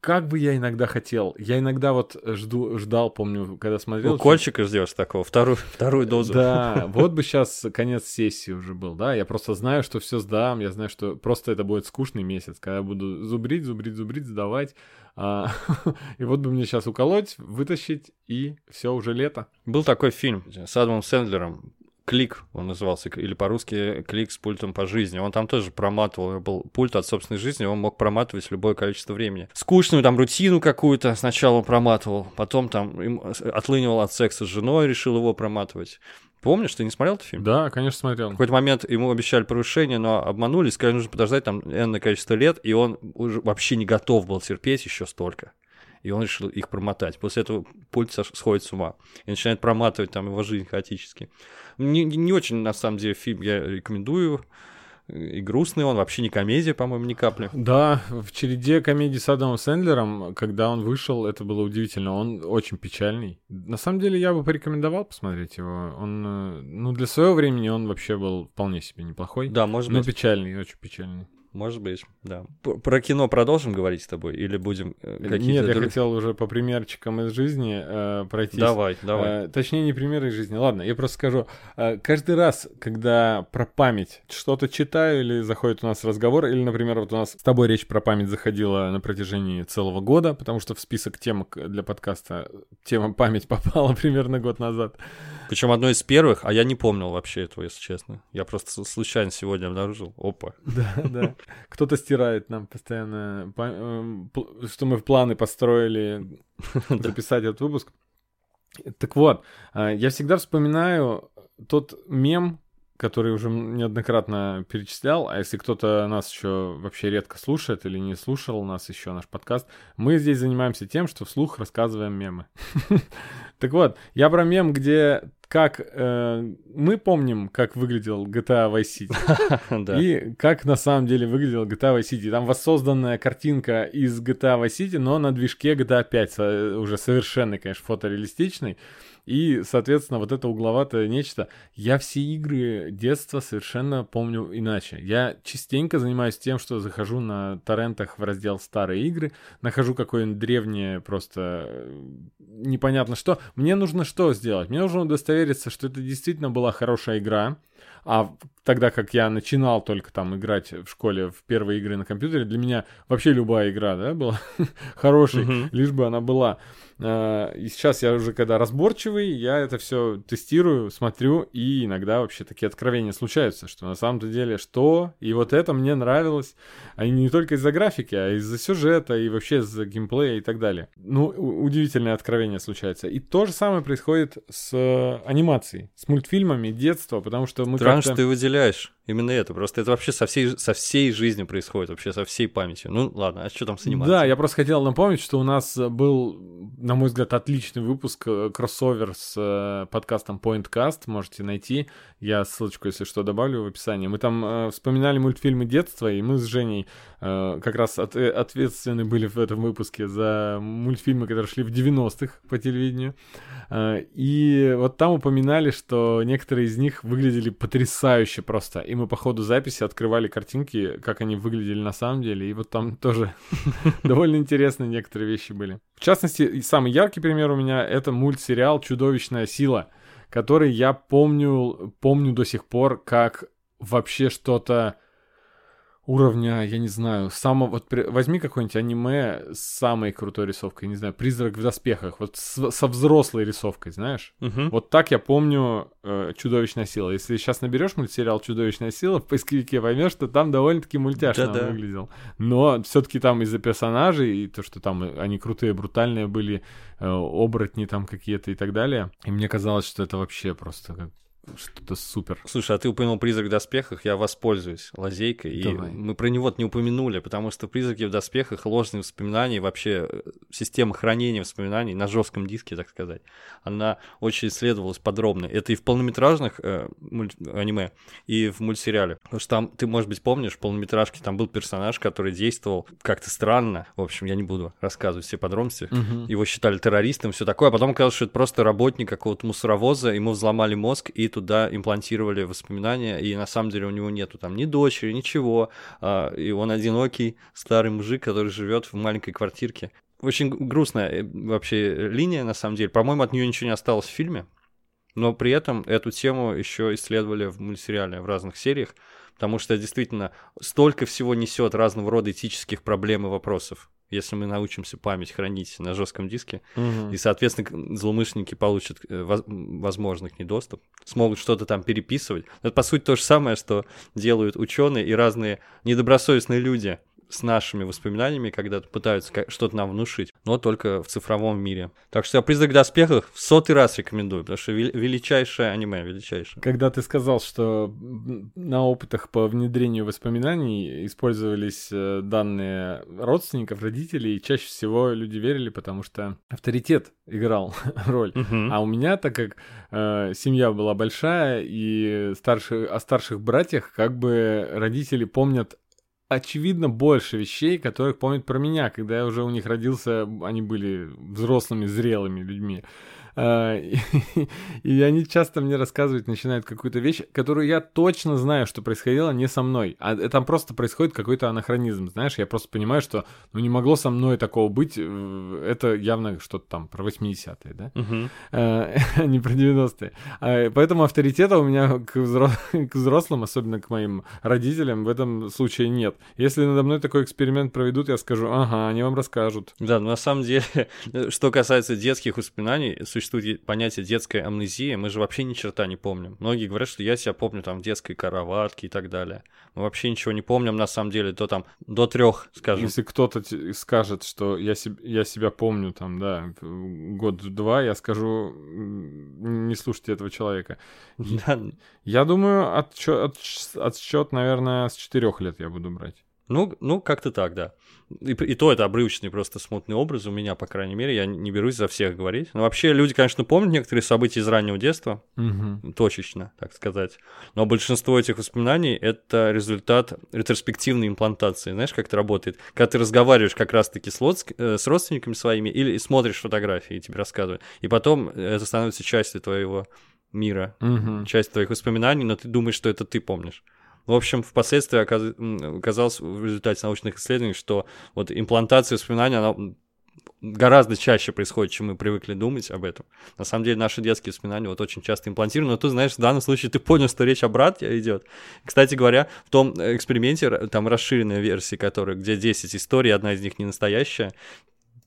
как бы я иногда хотел, я иногда вот жду, ждал, помню, когда смотрел. Укольчика что... ждешь такого, вторую, вторую дозу. Да, [LAUGHS] вот бы сейчас конец сессии уже был, да, я просто знаю, что все сдам, я знаю, что просто это будет скучный месяц, когда я буду зубрить, зубрить, зубрить, сдавать, а, [LAUGHS] и вот бы мне сейчас уколоть, вытащить, и все, уже лето. Был такой фильм с Адамом Сэндлером, Клик он назывался, или по-русски Клик с пультом по жизни. Он там тоже проматывал, был пульт от собственной жизни, он мог проматывать любое количество времени. Скучную там рутину какую-то сначала проматывал, потом там им отлынивал от секса с женой, решил его проматывать. Помнишь, ты не смотрел этот фильм? Да, конечно, смотрел. В какой-то момент ему обещали повышение, но обманули, сказали, нужно подождать там энное количество лет, и он уже вообще не готов был терпеть еще столько и он решил их промотать. После этого пульт сходит с ума и начинает проматывать там его жизнь хаотически. Не, не очень, на самом деле, фильм я рекомендую. И грустный он, вообще не комедия, по-моему, ни капли. Да, в череде комедий с Адамом Сэндлером, когда он вышел, это было удивительно. Он очень печальный. На самом деле, я бы порекомендовал посмотреть его. Он, э, ну, для своего времени он вообще был вполне себе неплохой. Да, может но быть. Но печальный, очень печальный. Может быть, да. Про кино продолжим говорить с тобой или будем э, какие-то... Нет, друг... я хотел уже по примерчикам из жизни э, пройтись. Давай, давай. Э, точнее, не примеры из жизни. Ладно, я просто скажу. Э, каждый раз, когда про память что-то читаю или заходит у нас разговор, или, например, вот у нас с тобой речь про память заходила на протяжении целого года, потому что в список тем для подкаста тема память [LAUGHS] попала примерно год назад. Причем одной из первых, а я не помнил вообще этого, если честно. Я просто случайно сегодня обнаружил. Опа. Да, да. Кто-то стирает нам постоянно, эм, что мы в планы построили [LAUGHS] записать этот выпуск. Так вот, а, я всегда вспоминаю тот мем, который уже неоднократно перечислял, а если кто-то нас еще вообще редко слушает или не слушал нас еще наш подкаст, мы здесь занимаемся тем, что вслух рассказываем мемы. [LAUGHS] Так вот, я про мем, где как э, мы помним, как выглядел GTA Vice City [LAUGHS] и как на самом деле выглядел GTA Vice City. Там воссозданная картинка из GTA Vice City, но на движке GTA 5, уже совершенно, конечно, фотореалистичный. И, соответственно, вот это угловатое нечто. Я все игры детства совершенно помню иначе. Я частенько занимаюсь тем, что захожу на торрентах в раздел «Старые игры», нахожу какое-нибудь древнее просто э, непонятно что. Мне нужно что сделать? Мне нужно удостовериться, что это действительно была хорошая игра, а тогда как я начинал только там играть в школе в первые игры на компьютере, для меня вообще любая игра, да, была [LAUGHS] хорошей, uh-huh. лишь бы она была. А, и сейчас я уже когда разборчивый, я это все тестирую, смотрю, и иногда вообще такие откровения случаются, что на самом-то деле что, и вот это мне нравилось, а не только из-за графики, а из-за сюжета и вообще из-за геймплея и так далее. Ну, удивительные откровения случаются. И то же самое происходит с анимацией, с мультфильмами детства, потому что мы что ты выделяешь именно это. Просто это вообще со всей, со всей жизнью происходит, вообще со всей памятью. Ну, ладно, а что там с анимацией? Да, я просто хотел напомнить, что у нас был, на мой взгляд, отличный выпуск, э, кроссовер с э, подкастом PointCast, можете найти. Я ссылочку, если что, добавлю в описании. Мы там э, вспоминали мультфильмы детства, и мы с Женей э, как раз от, э, ответственны были в этом выпуске за мультфильмы, которые шли в 90-х по телевидению. Э, и вот там упоминали, что некоторые из них выглядели потрясающе просто. И мы по ходу записи открывали картинки, как они выглядели на самом деле. И вот там тоже [LAUGHS] довольно интересные некоторые вещи были. В частности, самый яркий пример у меня — это мультсериал «Чудовищная сила», который я помню, помню до сих пор как вообще что-то уровня, я не знаю, самого... Вот при, возьми какое-нибудь аниме с самой крутой рисовкой, не знаю, «Призрак в доспехах», вот с, со взрослой рисовкой, знаешь? Угу. Вот так я помню э, «Чудовищная сила». Если сейчас наберешь мультсериал «Чудовищная сила», в поисковике поймешь, что там довольно-таки мультяшно Да-да. выглядел. Но все таки там из-за персонажей, и то, что там они крутые, брутальные были, э, оборотни там какие-то и так далее, и мне казалось, что это вообще просто что-то супер. Слушай, а ты упомянул «Призрак в доспехах», я воспользуюсь лазейкой, Давай. и мы про него не упомянули, потому что «Призраки в доспехах», ложные воспоминания, вообще э, система хранения воспоминаний на жестком диске, так сказать, она очень исследовалась подробно. Это и в полнометражных э, мульт... аниме, и в мультсериале. Потому что там, ты, может быть, помнишь, в полнометражке там был персонаж, который действовал как-то странно. В общем, я не буду рассказывать все подробности. Мгм. Его считали террористом, все такое, а потом оказалось, что это просто работник какого-то мусоровоза, ему взломали мозг и туда имплантировали воспоминания, и на самом деле у него нету там ни дочери, ничего, а, и он одинокий старый мужик, который живет в маленькой квартирке. Очень грустная э, вообще линия, на самом деле. По-моему, от нее ничего не осталось в фильме, но при этом эту тему еще исследовали в мультсериале в разных сериях, потому что действительно столько всего несет разного рода этических проблем и вопросов. Если мы научимся память хранить на жестком диске, Мгм. и, соответственно, злоумышленники получат э, воз- м, возможно к ней доступ, смогут что-то там переписывать. Это, по сути, то же самое, что делают ученые и разные недобросовестные люди с нашими воспоминаниями, когда пытаются что-то нам внушить, но только в цифровом мире. Так что я «Призрак в доспехах» в сотый раз рекомендую, потому что вел- величайшее аниме, величайшее. Когда ты сказал, что на опытах по внедрению воспоминаний использовались э, данные родственников, родителей, и чаще всего люди верили, потому что авторитет играл [LAUGHS] роль. Мгм. А у меня, так как э, семья была большая, и старшие, о старших братьях как бы родители помнят очевидно больше вещей, которых помнят про меня, когда я уже у них родился, они были взрослыми, зрелыми людьми. А, [LAUGHS] И, они часто мне рассказывать начинают какую-то вещь, которую я точно знаю, что происходило не со мной. А э, там просто происходит какой-то анахронизм, знаешь. Я просто понимаю, что ну, не могло со мной такого быть. э, Это явно что-то там про 80-е, да? Э, [LAUGHS] а не про 90-е. А, Поэтому авторитета у меня к, взро- [LAUGHS] к взрослым, особенно к моим родителям, в этом случае нет. Если надо мной такой эксперимент проведут, я скажу, ага, они вам расскажут. Да, но на самом деле, что касается детских воспоминаний, существует е- понятие детской амнезии, мы же вообще ни черта не помним. Многие говорят, что я себя помню там в детской кроватке и так далее. Мы вообще ничего не помним, на самом деле, то там до трех, скажем. Если кто-то скажет, что я, себ- я себя помню, там, да, год-два, я скажу, не слушайте этого человека. [LAUGHS] Да, Я думаю, отчет, отсчет, наверное, с четырех лет я буду брать. Ну, ну как-то так, да. И, и то это обрывочный просто смутный образ у меня, по крайней мере, я не берусь за всех говорить. Но вообще люди, конечно, помнят некоторые события из раннего детства, Мгм. точечно, так сказать. Но большинство этих воспоминаний — это результат ретроспективной имплантации. Знаешь, как это работает? Когда ты разговариваешь как раз-таки с, лодск- э, с родственниками своими или смотришь фотографии, и тебе рассказывают. И потом это становится частью твоего мира, Мгм. часть твоих воспоминаний, но ты думаешь, что это ты помнишь. В общем, впоследствии оказалось в результате научных исследований, что вот имплантация воспоминаний, она гораздо чаще происходит, чем мы привыкли думать об этом. На самом деле наши детские воспоминания вот очень часто имплантированы, но ты знаешь, в данном случае ты понял, что речь о брате идет. Кстати говоря, в том эксперименте, там расширенная версия, которая, где 10 историй, одна из них не настоящая,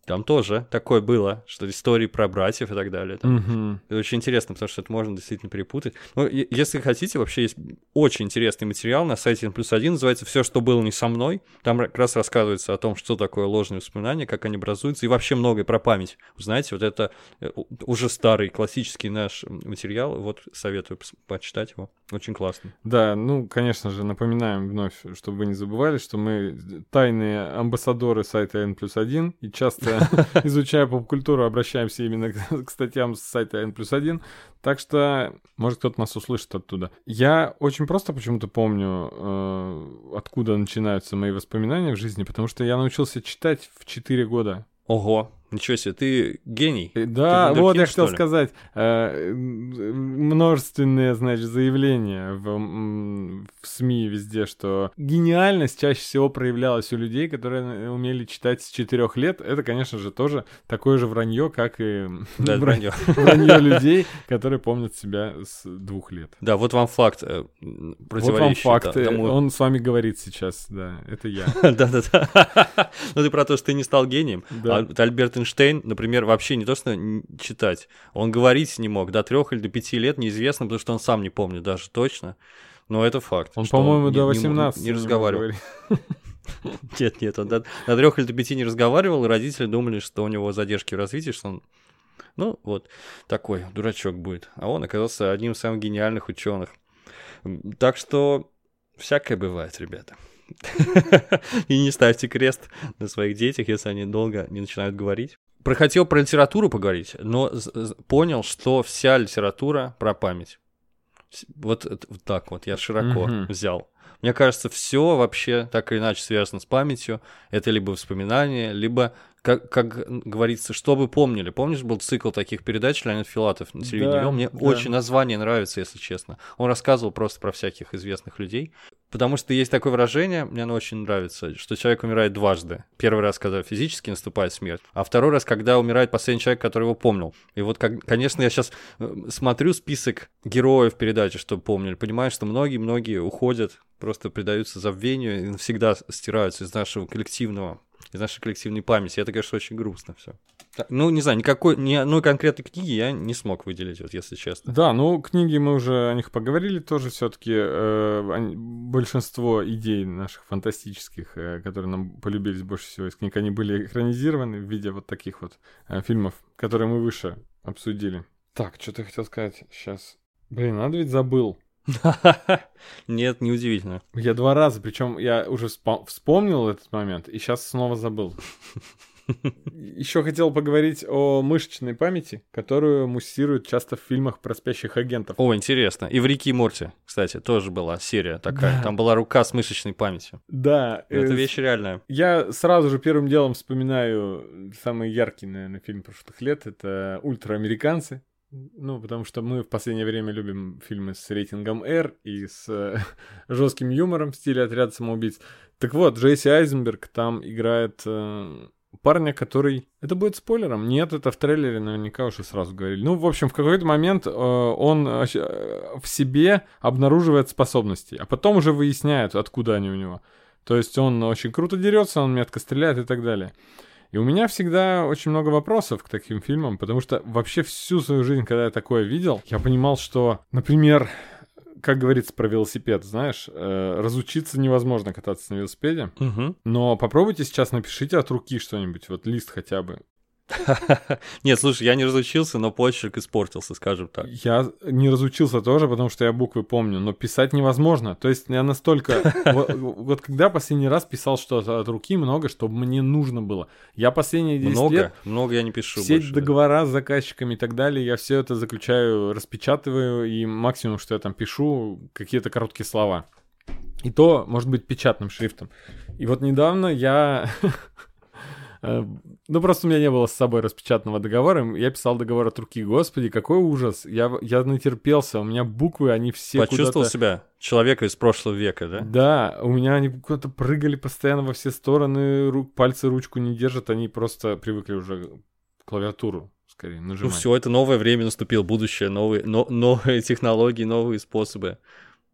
там тоже такое было, что истории про братьев и так далее. Там. Мгм. Это очень интересно, потому что это можно действительно перепутать. Ну, если хотите, вообще есть очень интересный материал на сайте N плюс один, называется «Все, что было не со мной». Там как раз рассказывается о том, что такое ложные воспоминания, как они образуются, и вообще многое про память. Знаете, вот это э, уже старый классический наш материал, вот советую почитать его. Очень классно. Да, ну, конечно же, напоминаем вновь, чтобы вы не забывали, что мы тайные амбассадоры сайта N плюс 1, и часто, [LAUGHS] изучая поп-культуру, обращаемся именно [LAUGHS] к статьям с сайта N плюс 1, так что, может, кто-то нас услышит оттуда. Я очень просто почему-то помню, э, откуда начинаются мои воспоминания в жизни, потому что я научился читать в 4 года. Ого, ничего себе, ты гений. Э, Да, Ты вот я хотел сказать. э, Множественные, значит, заявления в, в СМИ везде, что гениальность чаще всего проявлялась у людей, которые умели читать с четырех лет. Это, конечно же, тоже такое же вранье, как и [LAUGHS] Да, вранье [LAUGHS] вранье. людей, которые помнят себя с двух лет. Да, вот вам факт, э, Вот вам факт. э, Он с вами говорит сейчас, да, это я. [LAUGHS] Да-да-да. Ну ты про то, что ты не стал гением. А Альберт Эйнштейн, например, вообще не то, что читать, он говорить не мог. До трех или до пяти лет неизвестно, потому что он сам не помнит даже точно. Но это факт. Он, по-моему, не- до не- 18 не мог разговаривал. говорить. [LAUGHS] Нет, нет, он до, до трех или до пяти не разговаривал, и родители думали, что у него задержки в развитии, что он, ну, вот, такой дурачок будет. А он оказался одним из самых гениальных ученых. Так что всякое бывает, ребята. [LAUGHS] И не ставьте крест на своих детях, если они долго не начинают говорить. Прохотел про литературу поговорить, но понял, что вся литература про память. Вот, это- вот так вот я широко взял. Мне кажется, все вообще так или иначе связано с памятью. Это либо воспоминания, либо, как, как говорится, что вы помнили. Помнишь, был цикл таких передач Леонид Филатов на телевидении? Да, Мне да. очень название нравится, если честно. Он рассказывал просто про всяких известных людей. Потому что есть такое выражение, мне оно очень нравится, что человек умирает дважды. Первый раз, когда физически наступает смерть, а второй раз, когда умирает последний человек, который его помнил. И вот, как, конечно, я сейчас смотрю список героев передачи, что помнили, понимаю, что многие-многие уходят, просто предаются забвению и навсегда стираются из нашего коллективного, из нашей коллективной памяти. Это, конечно, очень грустно все. Ну, не знаю, никакой, ни одной конкретной книги я не смог выделить, вот если честно. Да, ну книги мы уже о них поговорили тоже все-таки. большинство идей наших фантастических, э, которые нам полюбились больше всего из книг, они были экранизированы в виде вот таких вот э, фильмов, которые мы выше обсудили. Так, что-то хотел сказать сейчас. Блин, надо ведь забыл. [LAUGHS] Нет, неудивительно. Я два раза, причем я уже вспом- вспомнил этот момент и сейчас снова забыл. [LAUGHS] Еще хотел поговорить о мышечной памяти, которую муссируют часто в фильмах про спящих агентов. О, интересно. И в Рике и Морте, кстати, тоже была серия такая. Да. Там была рука с мышечной памятью. Да, Это э, вещь реальная. Я сразу же первым делом вспоминаю самый яркий, наверное, фильм прошлых лет. Это «Ультраамериканцы». Ну, потому что мы в последнее время любим фильмы с рейтингом R и с э, [LAUGHS] жестким юмором в стиле «Отряд самоубийц». Так вот, Джейси Айзенберг там играет э, парня, который... Это будет спойлером? Нет, это в трейлере наверняка уже сразу говорили. Ну, в общем, в какой-то момент э, он э, в себе обнаруживает способности, а потом уже выясняет, откуда они у него. То есть он очень круто дерется, он метко стреляет и так далее. И у меня всегда очень много вопросов к таким фильмам, потому что вообще всю свою жизнь, когда я такое видел, я понимал, что, например, как говорится про велосипед, знаешь, э, разучиться невозможно кататься на велосипеде, Мгм. но попробуйте сейчас напишите от руки что-нибудь, вот лист хотя бы. [LAUGHS] Нет, слушай, я не разучился, но почерк испортился, скажем так. Я не разучился тоже, потому что я буквы помню, но писать невозможно. То есть я настолько... [LAUGHS] Вот, вот когда последний раз писал что-то от руки, много, чтобы мне нужно было. Я последние 10 Много? лет Много я не пишу все больше. договора с заказчиками и так далее, я все это заключаю, распечатываю, и максимум, что я там пишу, какие-то короткие слова. И то, может быть, печатным шрифтом. И вот недавно я [LAUGHS] ну, просто у меня не было с собой распечатанного договора. Я писал договор от руки. Господи, какой ужас. Я, я натерпелся. У меня буквы, они все Почувствовал себя человека из прошлого века, да? Да, у меня они куда-то прыгали постоянно во все стороны. Рук, пальцы ручку не держат. Они просто привыкли уже клавиатуру скорее нажимать. Ну все, это новое время наступило, будущее, новые, но, новые технологии, новые способы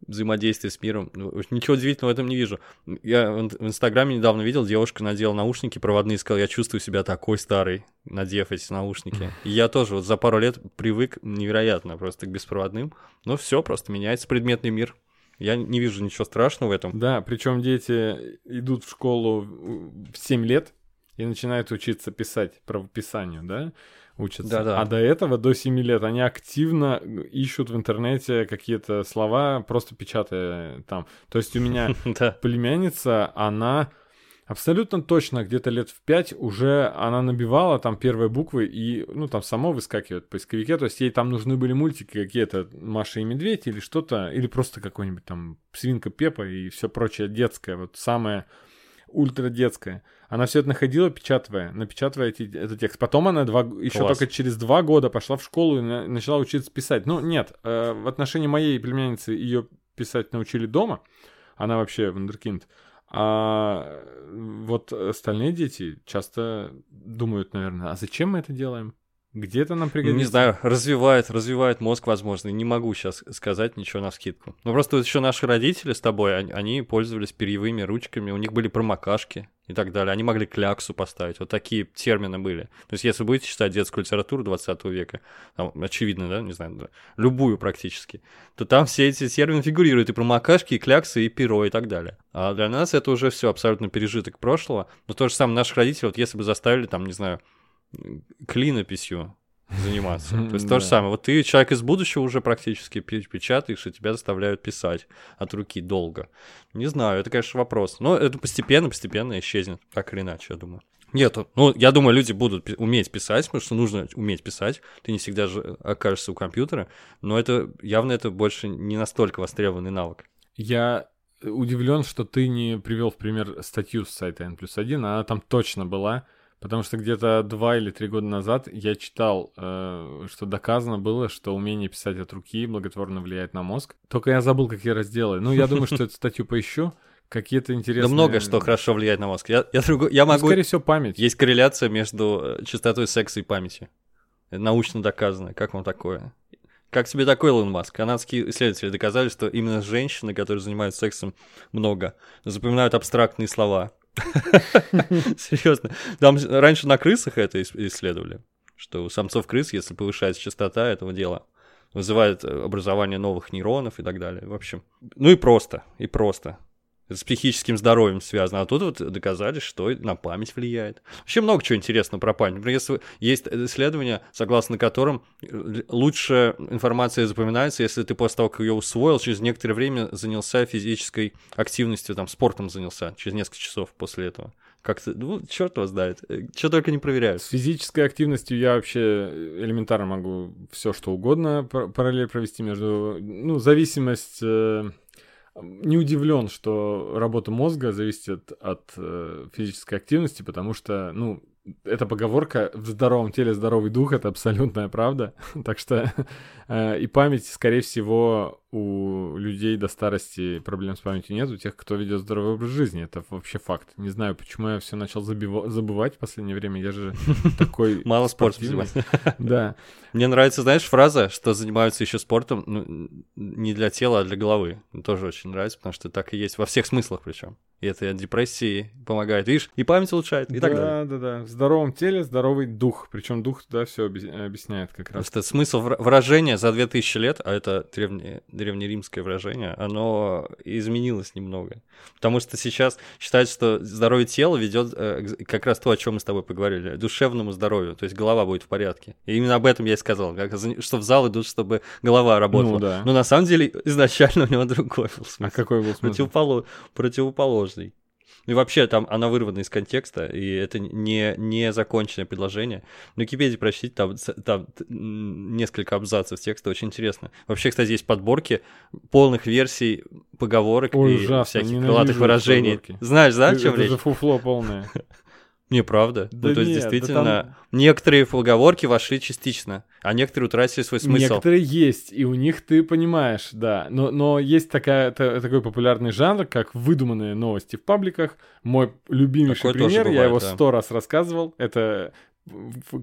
взаимодействия с миром. Ну, ничего удивительного в этом не вижу. Я в Инстаграме недавно видел, девушка надела наушники проводные и сказала, я чувствую себя такой старый, надев эти наушники. И я тоже вот за пару лет привык невероятно просто к беспроводным. Но все, просто меняется предметный мир. Я не вижу ничего страшного в этом. Да, причем дети идут в школу в 7 лет и начинают учиться писать правописанию, да? Учатся. Да, да. А до этого, до 7 лет, они активно ищут в интернете какие-то слова, просто печатая там. То есть у меня [LAUGHS] племянница, она абсолютно точно где-то лет в 5 уже она набивала там первые буквы и, ну, там само выскакивает в поисковике. То есть ей там нужны были мультики какие-то Маша и Медведь или что-то, или просто какой-нибудь там Свинка Пепа и все прочее детское. Вот самое ультра детская. Она все это находила, печатывая, напечатывая эти, этот текст. Потом она два, еще Класс. только через два года пошла в школу и на, начала учиться писать. Ну, нет, э, в отношении моей племянницы ее писать научили дома. Она вообще вундеркинд. А вот остальные дети часто думают, наверное, а зачем мы это делаем? Где-то нам пригодится. Не знаю, развивает, развивает мозг, возможно. Не могу сейчас сказать ничего на скидку. Ну просто вот еще наши родители с тобой, они, они пользовались перьевыми ручками, у них были промокашки и так далее. Они могли кляксу поставить. Вот такие термины были. То есть если будете читать детскую литературу 20 века, там, очевидно, да, не знаю, да, любую практически, то там все эти термины фигурируют. И промокашки, и кляксы, и перо, и так далее. А для нас это уже все абсолютно пережиток прошлого. Но то же самое наших родителей, вот если бы заставили, там, не знаю, клинописью заниматься. [LAUGHS] То есть то же самое. Вот ты человек из будущего уже практически печатаешь, и тебя заставляют писать от руки долго. Не знаю, это, конечно, вопрос. Но это постепенно, постепенно исчезнет, так или иначе, я думаю. Нет, ну, я думаю, люди будут уметь писать, потому что нужно уметь писать. Ты не всегда же окажешься у компьютера, но это явно это больше не настолько востребованный навык. Я удивлен, что ты не привел в пример статью с сайта N плюс 1, она там точно была Потому что где-то два или три года назад я читал, э, что доказано было, что умение писать от руки благотворно влияет на мозг. Только я забыл, какие разделы. Ну, я думаю, что эту статью поищу. Какие-то интересные... Да много что хорошо влияет на мозг. Я, я, друг... я ну, могу... Ну, скорее всего, память. Есть корреляция между э, частотой секса и памятью. Это научно доказано. Как вам такое? Как тебе такой Илон Маск? Канадские исследователи доказали, что именно женщины, которые занимаются сексом много, запоминают абстрактные слова. [LAUGHS] Серьезно. Там раньше на крысах это исследовали, что у самцов крыс, если повышается частота этого дела, вызывает э, образование новых нейронов и так далее. В общем, ну и просто, и просто с психическим здоровьем связано. А тут вот доказали, что на память влияет. Вообще много чего интересного про память. Например, есть исследования, согласно которым э, лучше информация запоминается, если ты после того, как ее усвоил, через некоторое время занялся физической активностью, там, спортом занялся, через несколько часов после этого. Как-то, ну, черт вас знает. Э, что только не проверяют. С физической активностью я вообще элементарно могу все что угодно параллель провести между... Ну, зависимость э, не удивлен, что работа мозга зависит от э, физической активности, потому что, ну, эта поговорка «в здоровом теле здоровый дух» — это абсолютная правда. [LAUGHS] так что э, и память, скорее всего, у людей до старости проблем с памятью нет, у тех, кто ведет здоровый образ жизни. Это вообще факт. Не знаю, почему я все начал забывать в последнее время. Я же [LAUGHS] такой Мало спортом занимаюсь. [LAUGHS] Да. [LAUGHS] Мне нравится, знаешь, фраза, что занимаются еще спортом ну, не для тела, а для головы. Тоже очень нравится, потому что так и есть во всех смыслах причем. И это от депрессии помогает. Видишь, и память улучшает, и так далее. Да, да, да. В здоровом теле здоровый дух. Причем дух туда все объясняет как раз. Просто смысл выражения за 2000 лет, а это древние древнеримское выражение, оно изменилось немного. Потому что сейчас считают, что здоровье тела ведет э, как раз то, о чем мы с тобой поговорили, душевному здоровью, то есть голова будет в порядке. И именно об этом я и сказал, как, что в зал идут, чтобы голова работала. Ну, да. Но на самом деле изначально у него [LAUGHS] другой был смысл. А какой был смысл? Противополож... Противоположный. Ну и вообще там она вырвана из контекста, и это не, не законченное предложение. На Википедии прочтите, там, там несколько абзацев текста, очень интересно. Вообще, кстати, есть подборки полных версий поговорок Ой, и ужасно, всяких крылатых выражений. Знаешь, да, о чем речь? Это же фуфло полное. [LAUGHS] Неправда. Да ну, то есть, нет, да действительно, там- некоторые поговорки вошли частично, а некоторые утратили свой смысл. Некоторые есть, и у них ты понимаешь, да. Но, но есть такая, та- такой популярный жанр, как выдуманные новости в пабликах. Мой любимейший Такое пример, я бывает, его да. сто раз рассказывал, это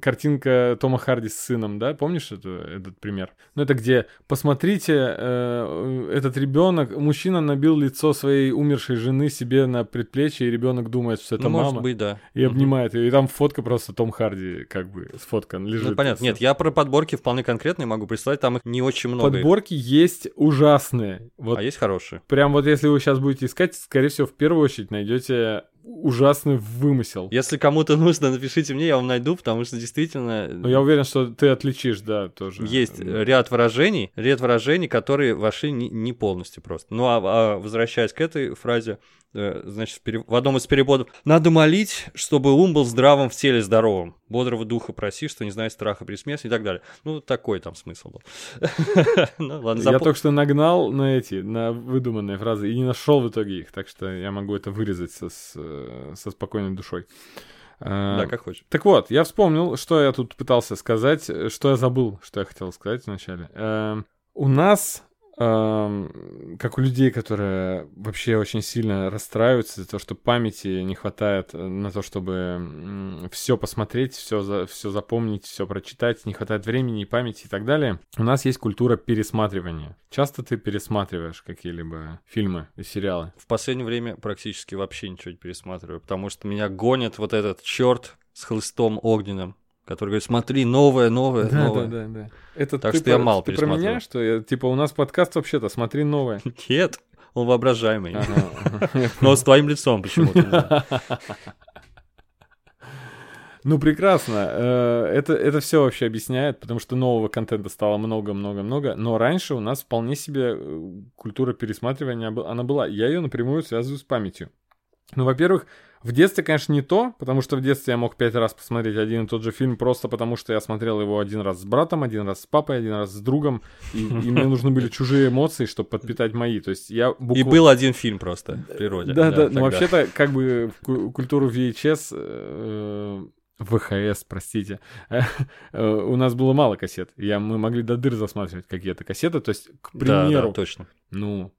картинка Тома Харди с сыном, да, помнишь эту, этот пример? Ну, это где, посмотрите, э, этот ребенок, мужчина набил лицо своей умершей жены себе на предплечье, и ребенок думает, что это ну, мама, может быть, да. и обнимает ее. И там фотка просто Том Харди, как бы, сфоткан, лежит. Ну, понятно. Нет, я про подборки вполне конкретные могу прислать, там их не очень много. Подборки есть ужасные. Вот А есть хорошие. прям вот если вы сейчас будете искать, скорее всего, в первую очередь найдете ужасный вымысел. Если кому-то нужно, напишите мне, я вам найду, потому что действительно Но я уверен, что ты отличишь, да, тоже. есть ряд выражений, ряд выражений, которые вошли не, не полностью просто. Ну а, а возвращаясь к этой фразе, значит, в, одном из переводов «Надо молить, чтобы ум был здравым в теле здоровым, бодрого духа проси, что не знает страха при смерти» и так далее. Ну, такой там смысл был. [LAUGHS] Ну, Я только что нагнал на эти, на выдуманные фразы и не нашел в итоге их, так что я могу это вырезать со, э, спокойной душой. А, Да, как хочешь. Так вот, я вспомнил, что я тут пытался сказать, э, что я забыл, что я хотел сказать вначале. У нас, как у людей, которые вообще очень сильно расстраиваются за то, что памяти не хватает э, на то, чтобы все посмотреть, все, за, все запомнить, все прочитать, не хватает времени и памяти и так далее, у нас есть культура пересматривания. Часто ты пересматриваешь какие-либо фильмы и сериалы. В последнее время практически вообще ничего не пересматриваю, потому что меня гонит вот этот черт с хлыстом огненным, который говорит, смотри, новое, новое, новое. да, да. Это Так ты что я про- мало ты про меня, что я, типа у нас подкаст вообще-то, смотри новое. [LAUGHS] Нет, он воображаемый. [LAUGHS] Но с твоим лицом почему-то. [LAUGHS] Ну, прекрасно. Э, Это, это все вообще объясняет, потому что нового контента стало много-много-много. Но раньше у нас вполне себе э, культура пересматривания, она была. Я ее напрямую связываю с памятью. Ну, во-первых, в детстве, конечно, не то, потому что в детстве я мог пять раз посмотреть один и тот же фильм, просто потому что я смотрел его один раз с братом, один раз с папой, один раз с другом, и, и мне нужны были [LAUGHS] чужие эмоции, чтобы подпитать мои. То есть я И буквально... был один фильм просто в природе. Да, да, тогда. ну вообще-то как бы культуру VHS, э, ВХС, простите, [LAUGHS] э, у нас было мало кассет. Я, мы могли до дыр засматривать какие-то кассеты. То есть, к Да, примеру, да, точно. ну,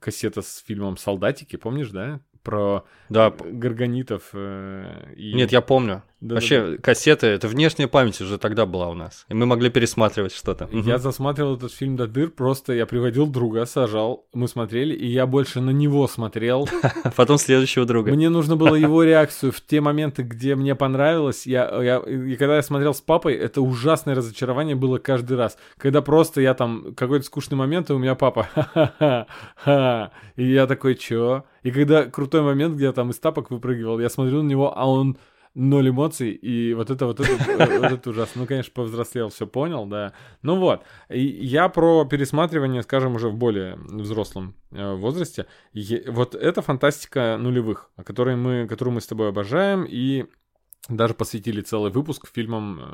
кассета с фильмом «Солдатики», помнишь, да? Про Да, горгонитов. э, и... нет, я помню. Да-да-да. Вообще, кассеты, это внешняя память уже тогда была у нас. И мы могли пересматривать что-то. Я Мгм. засматривал этот фильм до дыр, просто я приводил друга, сажал, мы смотрели, и я больше на него смотрел, [LAUGHS] Потом следующего друга. Мне нужно было его [LAUGHS] реакцию в те моменты, где мне понравилось. Я, я, и когда я смотрел с папой, это ужасное разочарование было каждый раз. Когда просто я там какой-то скучный момент, и у меня папа [LAUGHS] ха-ха-ха. И я такой, чё? И когда крутой момент, где я там из тапок выпрыгивал, я смотрю на него, а он ноль эмоций, и вот это вот это, э, вот это ужасно. Ну, конечно, повзрослел, все понял, да. Ну вот, и я про пересматривание, скажем, уже в более взрослом э, возрасте. Е- вот это фантастика нулевых, которой мы, которую мы с тобой обожаем, и даже посвятили целый выпуск фильмам э,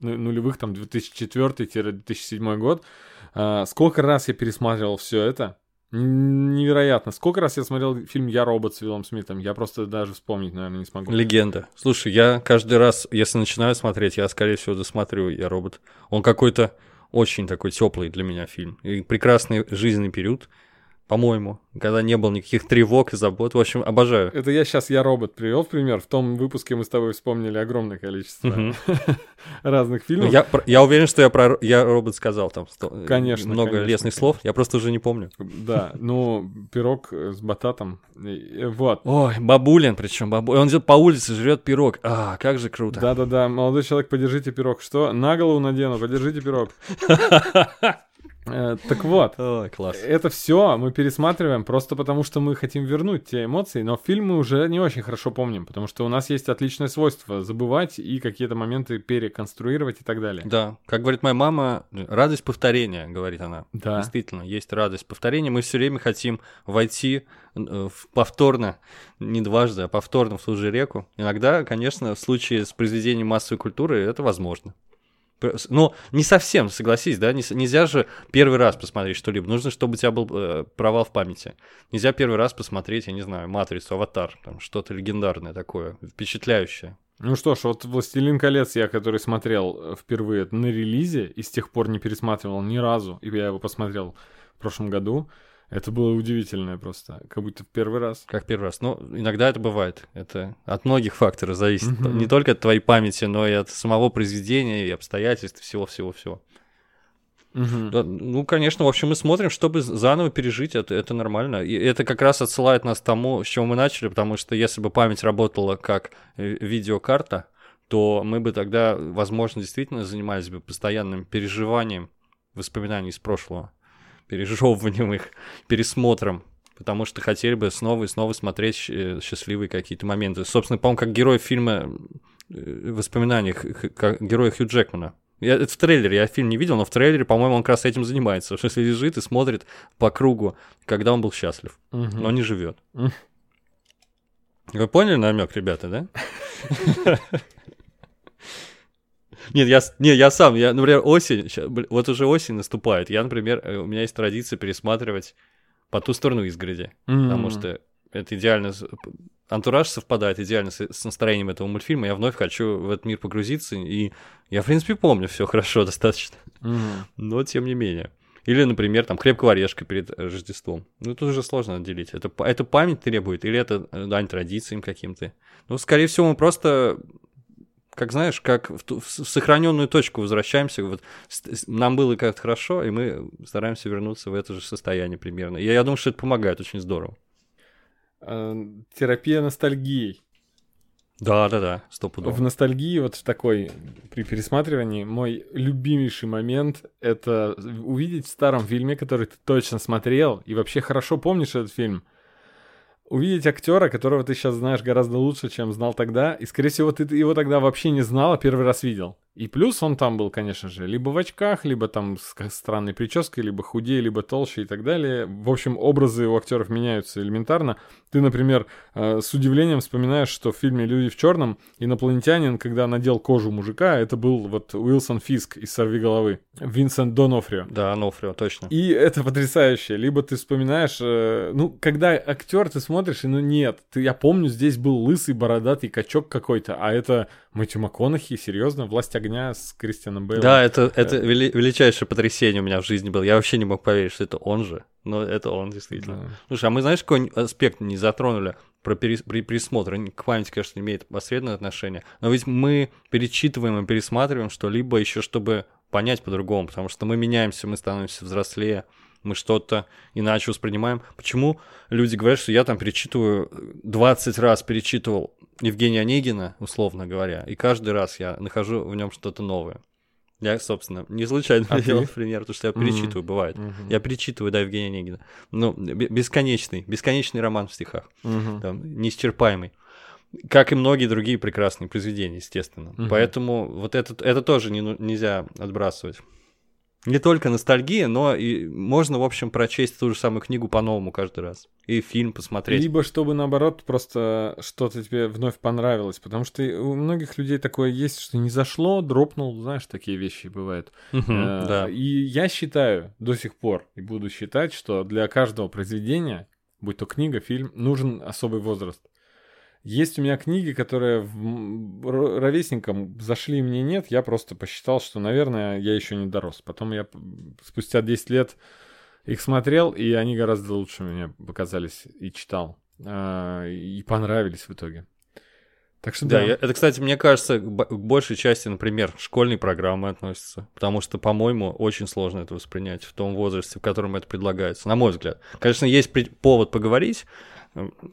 ну- нулевых, там, 2004-2007 год. А, Сколько раз я пересматривал все это? Невероятно. Сколько раз я смотрел фильм «Я робот» с Уиллом Смитом? Я просто даже вспомнить, наверное, не смогу. Легенда. Слушай, я каждый раз, если начинаю смотреть, я, скорее всего, досматриваю «Я робот». Он какой-то очень такой теплый для меня фильм. И прекрасный жизненный период, по-моему, когда не было никаких тревог и забот. В общем, обожаю. Это я сейчас «Я робот» привел пример. В том выпуске мы с тобой вспомнили огромное количество [LAUGHS] разных Ну, фильмов. я, про- я уверен, что я про «Я робот» сказал там сто- Конечно, много конечно, лестных слов, я просто уже не помню. Да, ну, пирог с бататом. Вот. Ой, бабулин, причем бабулин. Он идет по улице, жрет пирог. А, как же круто. Да-да-да, молодой человек, подержите пирог. Что? На голову надену, подержите пирог. [LAUGHS] Э, Так вот, класс. это все мы пересматриваем просто потому, что мы хотим вернуть те эмоции, но фильм мы уже не очень хорошо помним, потому что у нас есть отличное свойство забывать и какие-то моменты переконструировать и так далее. Да, как говорит моя мама, радость повторения, говорит она. Да. Действительно, есть радость повторения. Мы все время хотим войти э, в повторно, не дважды, а повторно в ту же реку. Иногда, конечно, в случае с произведением массовой культуры это возможно. Ну, не совсем, согласись, да? Не, нельзя же первый раз посмотреть что-либо. Нужно, чтобы у тебя был э, провал в памяти. Нельзя первый раз посмотреть, я не знаю, «Матрицу», «Аватар», там что-то легендарное такое, впечатляющее. Ну что ж, вот «Властелин колец» я, который смотрел э, впервые на релизе и с тех пор не пересматривал ни разу, и я его посмотрел в прошлом году, это было удивительное просто, как будто в первый раз. Как первый раз. Ну, иногда это бывает. Это от многих факторов зависит. Mm-hmm. Не только от твоей памяти, но и от самого произведения, и обстоятельств, всего-всего-всего. Угу. Да, ну, конечно, в общем, мы смотрим, чтобы заново пережить это, это нормально. И это как раз отсылает нас к тому, с чего мы начали, потому что если бы память работала как э, видеокарта, то мы бы тогда, возможно, действительно занимались бы постоянным переживанием воспоминаний из прошлого пережевыванием их, пересмотром, потому что хотели бы снова и снова смотреть э, счастливые какие-то моменты. Собственно, по-моему, как герой фильма э, в воспоминаниях, как героя Хью Джекмана. Я, это в трейлере, я фильм не видел, но в трейлере, по-моему, он как раз этим занимается. Что если лежит и смотрит по кругу, когда он был счастлив, угу. но не живет. Вы поняли намек, ребята, да? [LAUGHS] Нет, я, не, я сам, я, например, осень, вот уже осень наступает. Я, например, э, у меня есть традиция пересматривать по ту сторону изгороди, mm-hmm. потому что это идеально, антураж совпадает идеально с, настроением этого мультфильма. Я вновь хочу в этот мир погрузиться, и я, в принципе, помню все хорошо [LAUGHS] достаточно, mm-hmm. но тем не менее. Или, например, там крепкого орешка перед Рождеством. Ну, тут уже сложно отделить. Это, это память требует, или это э, дань традициям каким-то. Ну, скорее всего, мы просто как знаешь, как в, в сохраненную точку возвращаемся. Вот нам было как-то хорошо, и мы стараемся вернуться в это же состояние примерно. И я, я думаю, что это помогает очень здорово. А, терапия ностальгией. Да, да, да, стопудово. В ностальгии, вот в такой, при пересматривании, мой любимейший момент — это увидеть в старом фильме, который ты точно смотрел, и вообще хорошо помнишь этот фильм — увидеть актера, которого ты сейчас знаешь гораздо лучше, чем знал тогда, и, скорее всего, ты его тогда вообще не знал, а первый раз видел. И плюс он там был, конечно же, либо в очках, либо там с странной прической, либо худее, либо толще и так далее. В общем, образы у актеров меняются элементарно. Ты, например, э, с удивлением вспоминаешь, что в фильме «Люди в черном» инопланетянин, когда надел кожу мужика, это был вот Уилсон Фиск из «Сорви головы», Винсент Донофрио. Да, Донофрио, точно. И это потрясающе. Либо ты вспоминаешь, э, ну, когда актер ты смотришь, и ну нет, ты, я помню, здесь был лысый бородатый качок какой-то, а это Мэтью МакКонахи, серьезно, «Власть огня» с Кристианом Бейлом. Да, это, это вели, величайшее потрясение у меня в жизни было. Я вообще не мог поверить, что это он же. Но это он, действительно. Да. Слушай, а мы, знаешь, какой аспект не затронули про перес... при пересмотре? К памяти, конечно, имеет посредственное отношение. Но ведь мы перечитываем и пересматриваем что-либо еще, чтобы понять по-другому, потому что мы меняемся, мы становимся взрослее, мы что-то иначе воспринимаем. Почему люди говорят, что я там перечитываю, 20 раз перечитывал Евгения Онегина, условно говоря, и каждый раз я нахожу в нем что-то новое. Я, собственно, не случайно а привел пример, потому что я перечитываю, mm-hmm. бывает. Mm-hmm. Я перечитываю, да, Евгения Онегина. Ну, бесконечный, бесконечный роман в стихах, mm-hmm. там, неисчерпаемый. Как и многие другие прекрасные произведения, естественно. Mm-hmm. Поэтому вот это, это тоже не, ну, нельзя отбрасывать не только ностальгия, но и можно, в общем, прочесть ту же самую книгу по-новому каждый раз. И фильм посмотреть. Либо чтобы, наоборот, просто что-то тебе вновь понравилось. Потому что у многих людей такое есть, что не зашло, дропнул. Знаешь, такие вещи бывают. Угу, да. И я считаю до сих пор, и буду считать, что для каждого произведения, будь то книга, фильм, нужен особый возраст. Есть у меня книги, которые ровесникам зашли, мне нет. Я просто посчитал, что, наверное, я еще не дорос. Потом я спустя 10 лет их смотрел, и они гораздо лучше мне показались и читал. А, и понравились в итоге. Так что да. да. это, кстати, мне кажется, к большей части, например, школьной программы относится. Потому что, по-моему, очень сложно это воспринять в том возрасте, в котором это предлагается, на мой взгляд. Конечно, есть повод поговорить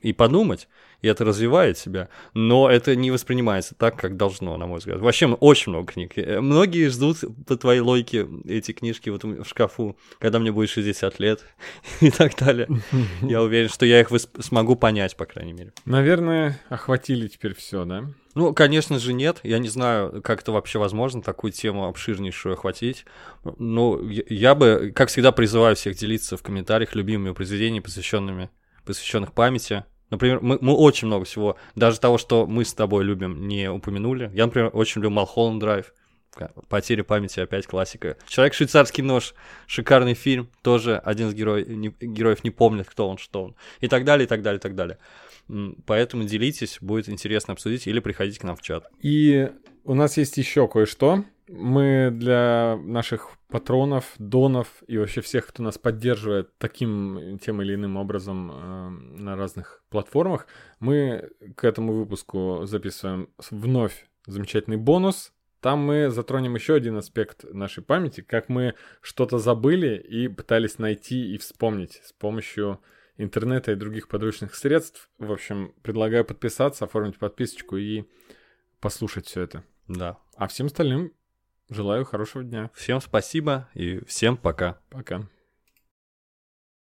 и подумать, и это развивает себя, но это не воспринимается так, как должно, на мой взгляд. Вообще очень много книг. Э, многие ждут по твоей логике эти книжки вот в шкафу, когда мне будет 60 лет [LAUGHS] и так далее. [LAUGHS] Я уверен, что я их смогу понять, по крайней мере. Наверное, охватили теперь все, да? Ну, конечно же, нет. Я не знаю, как это вообще возможно, такую тему обширнейшую охватить. Ну, я бы, как всегда, призываю всех делиться в комментариях любимыми произведениями, посвященными посвященных памяти. Например, мы, мы очень много всего, даже того, что мы с тобой любим, не упомянули. Я, например, очень люблю Малхолланд Драйв, Потеря памяти опять классика. Человек швейцарский нож, шикарный фильм, тоже один из героев не, героев не помнит, кто он, что он. И так далее, и так далее, и так далее. Поэтому делитесь, будет интересно обсудить, или приходите к нам в чат. И у нас есть еще кое-что. Мы для наших патронов, донов и вообще всех, кто нас поддерживает таким тем или иным образом э, на разных платформах, мы к этому выпуску записываем вновь замечательный бонус. Там мы затронем еще один аспект нашей памяти, как мы что-то забыли и пытались найти и вспомнить с помощью интернета и других подручных средств. В общем, предлагаю подписаться, оформить подписочку и послушать все это. Да. А всем остальным желаю хорошего дня. Всем спасибо и всем пока. Пока.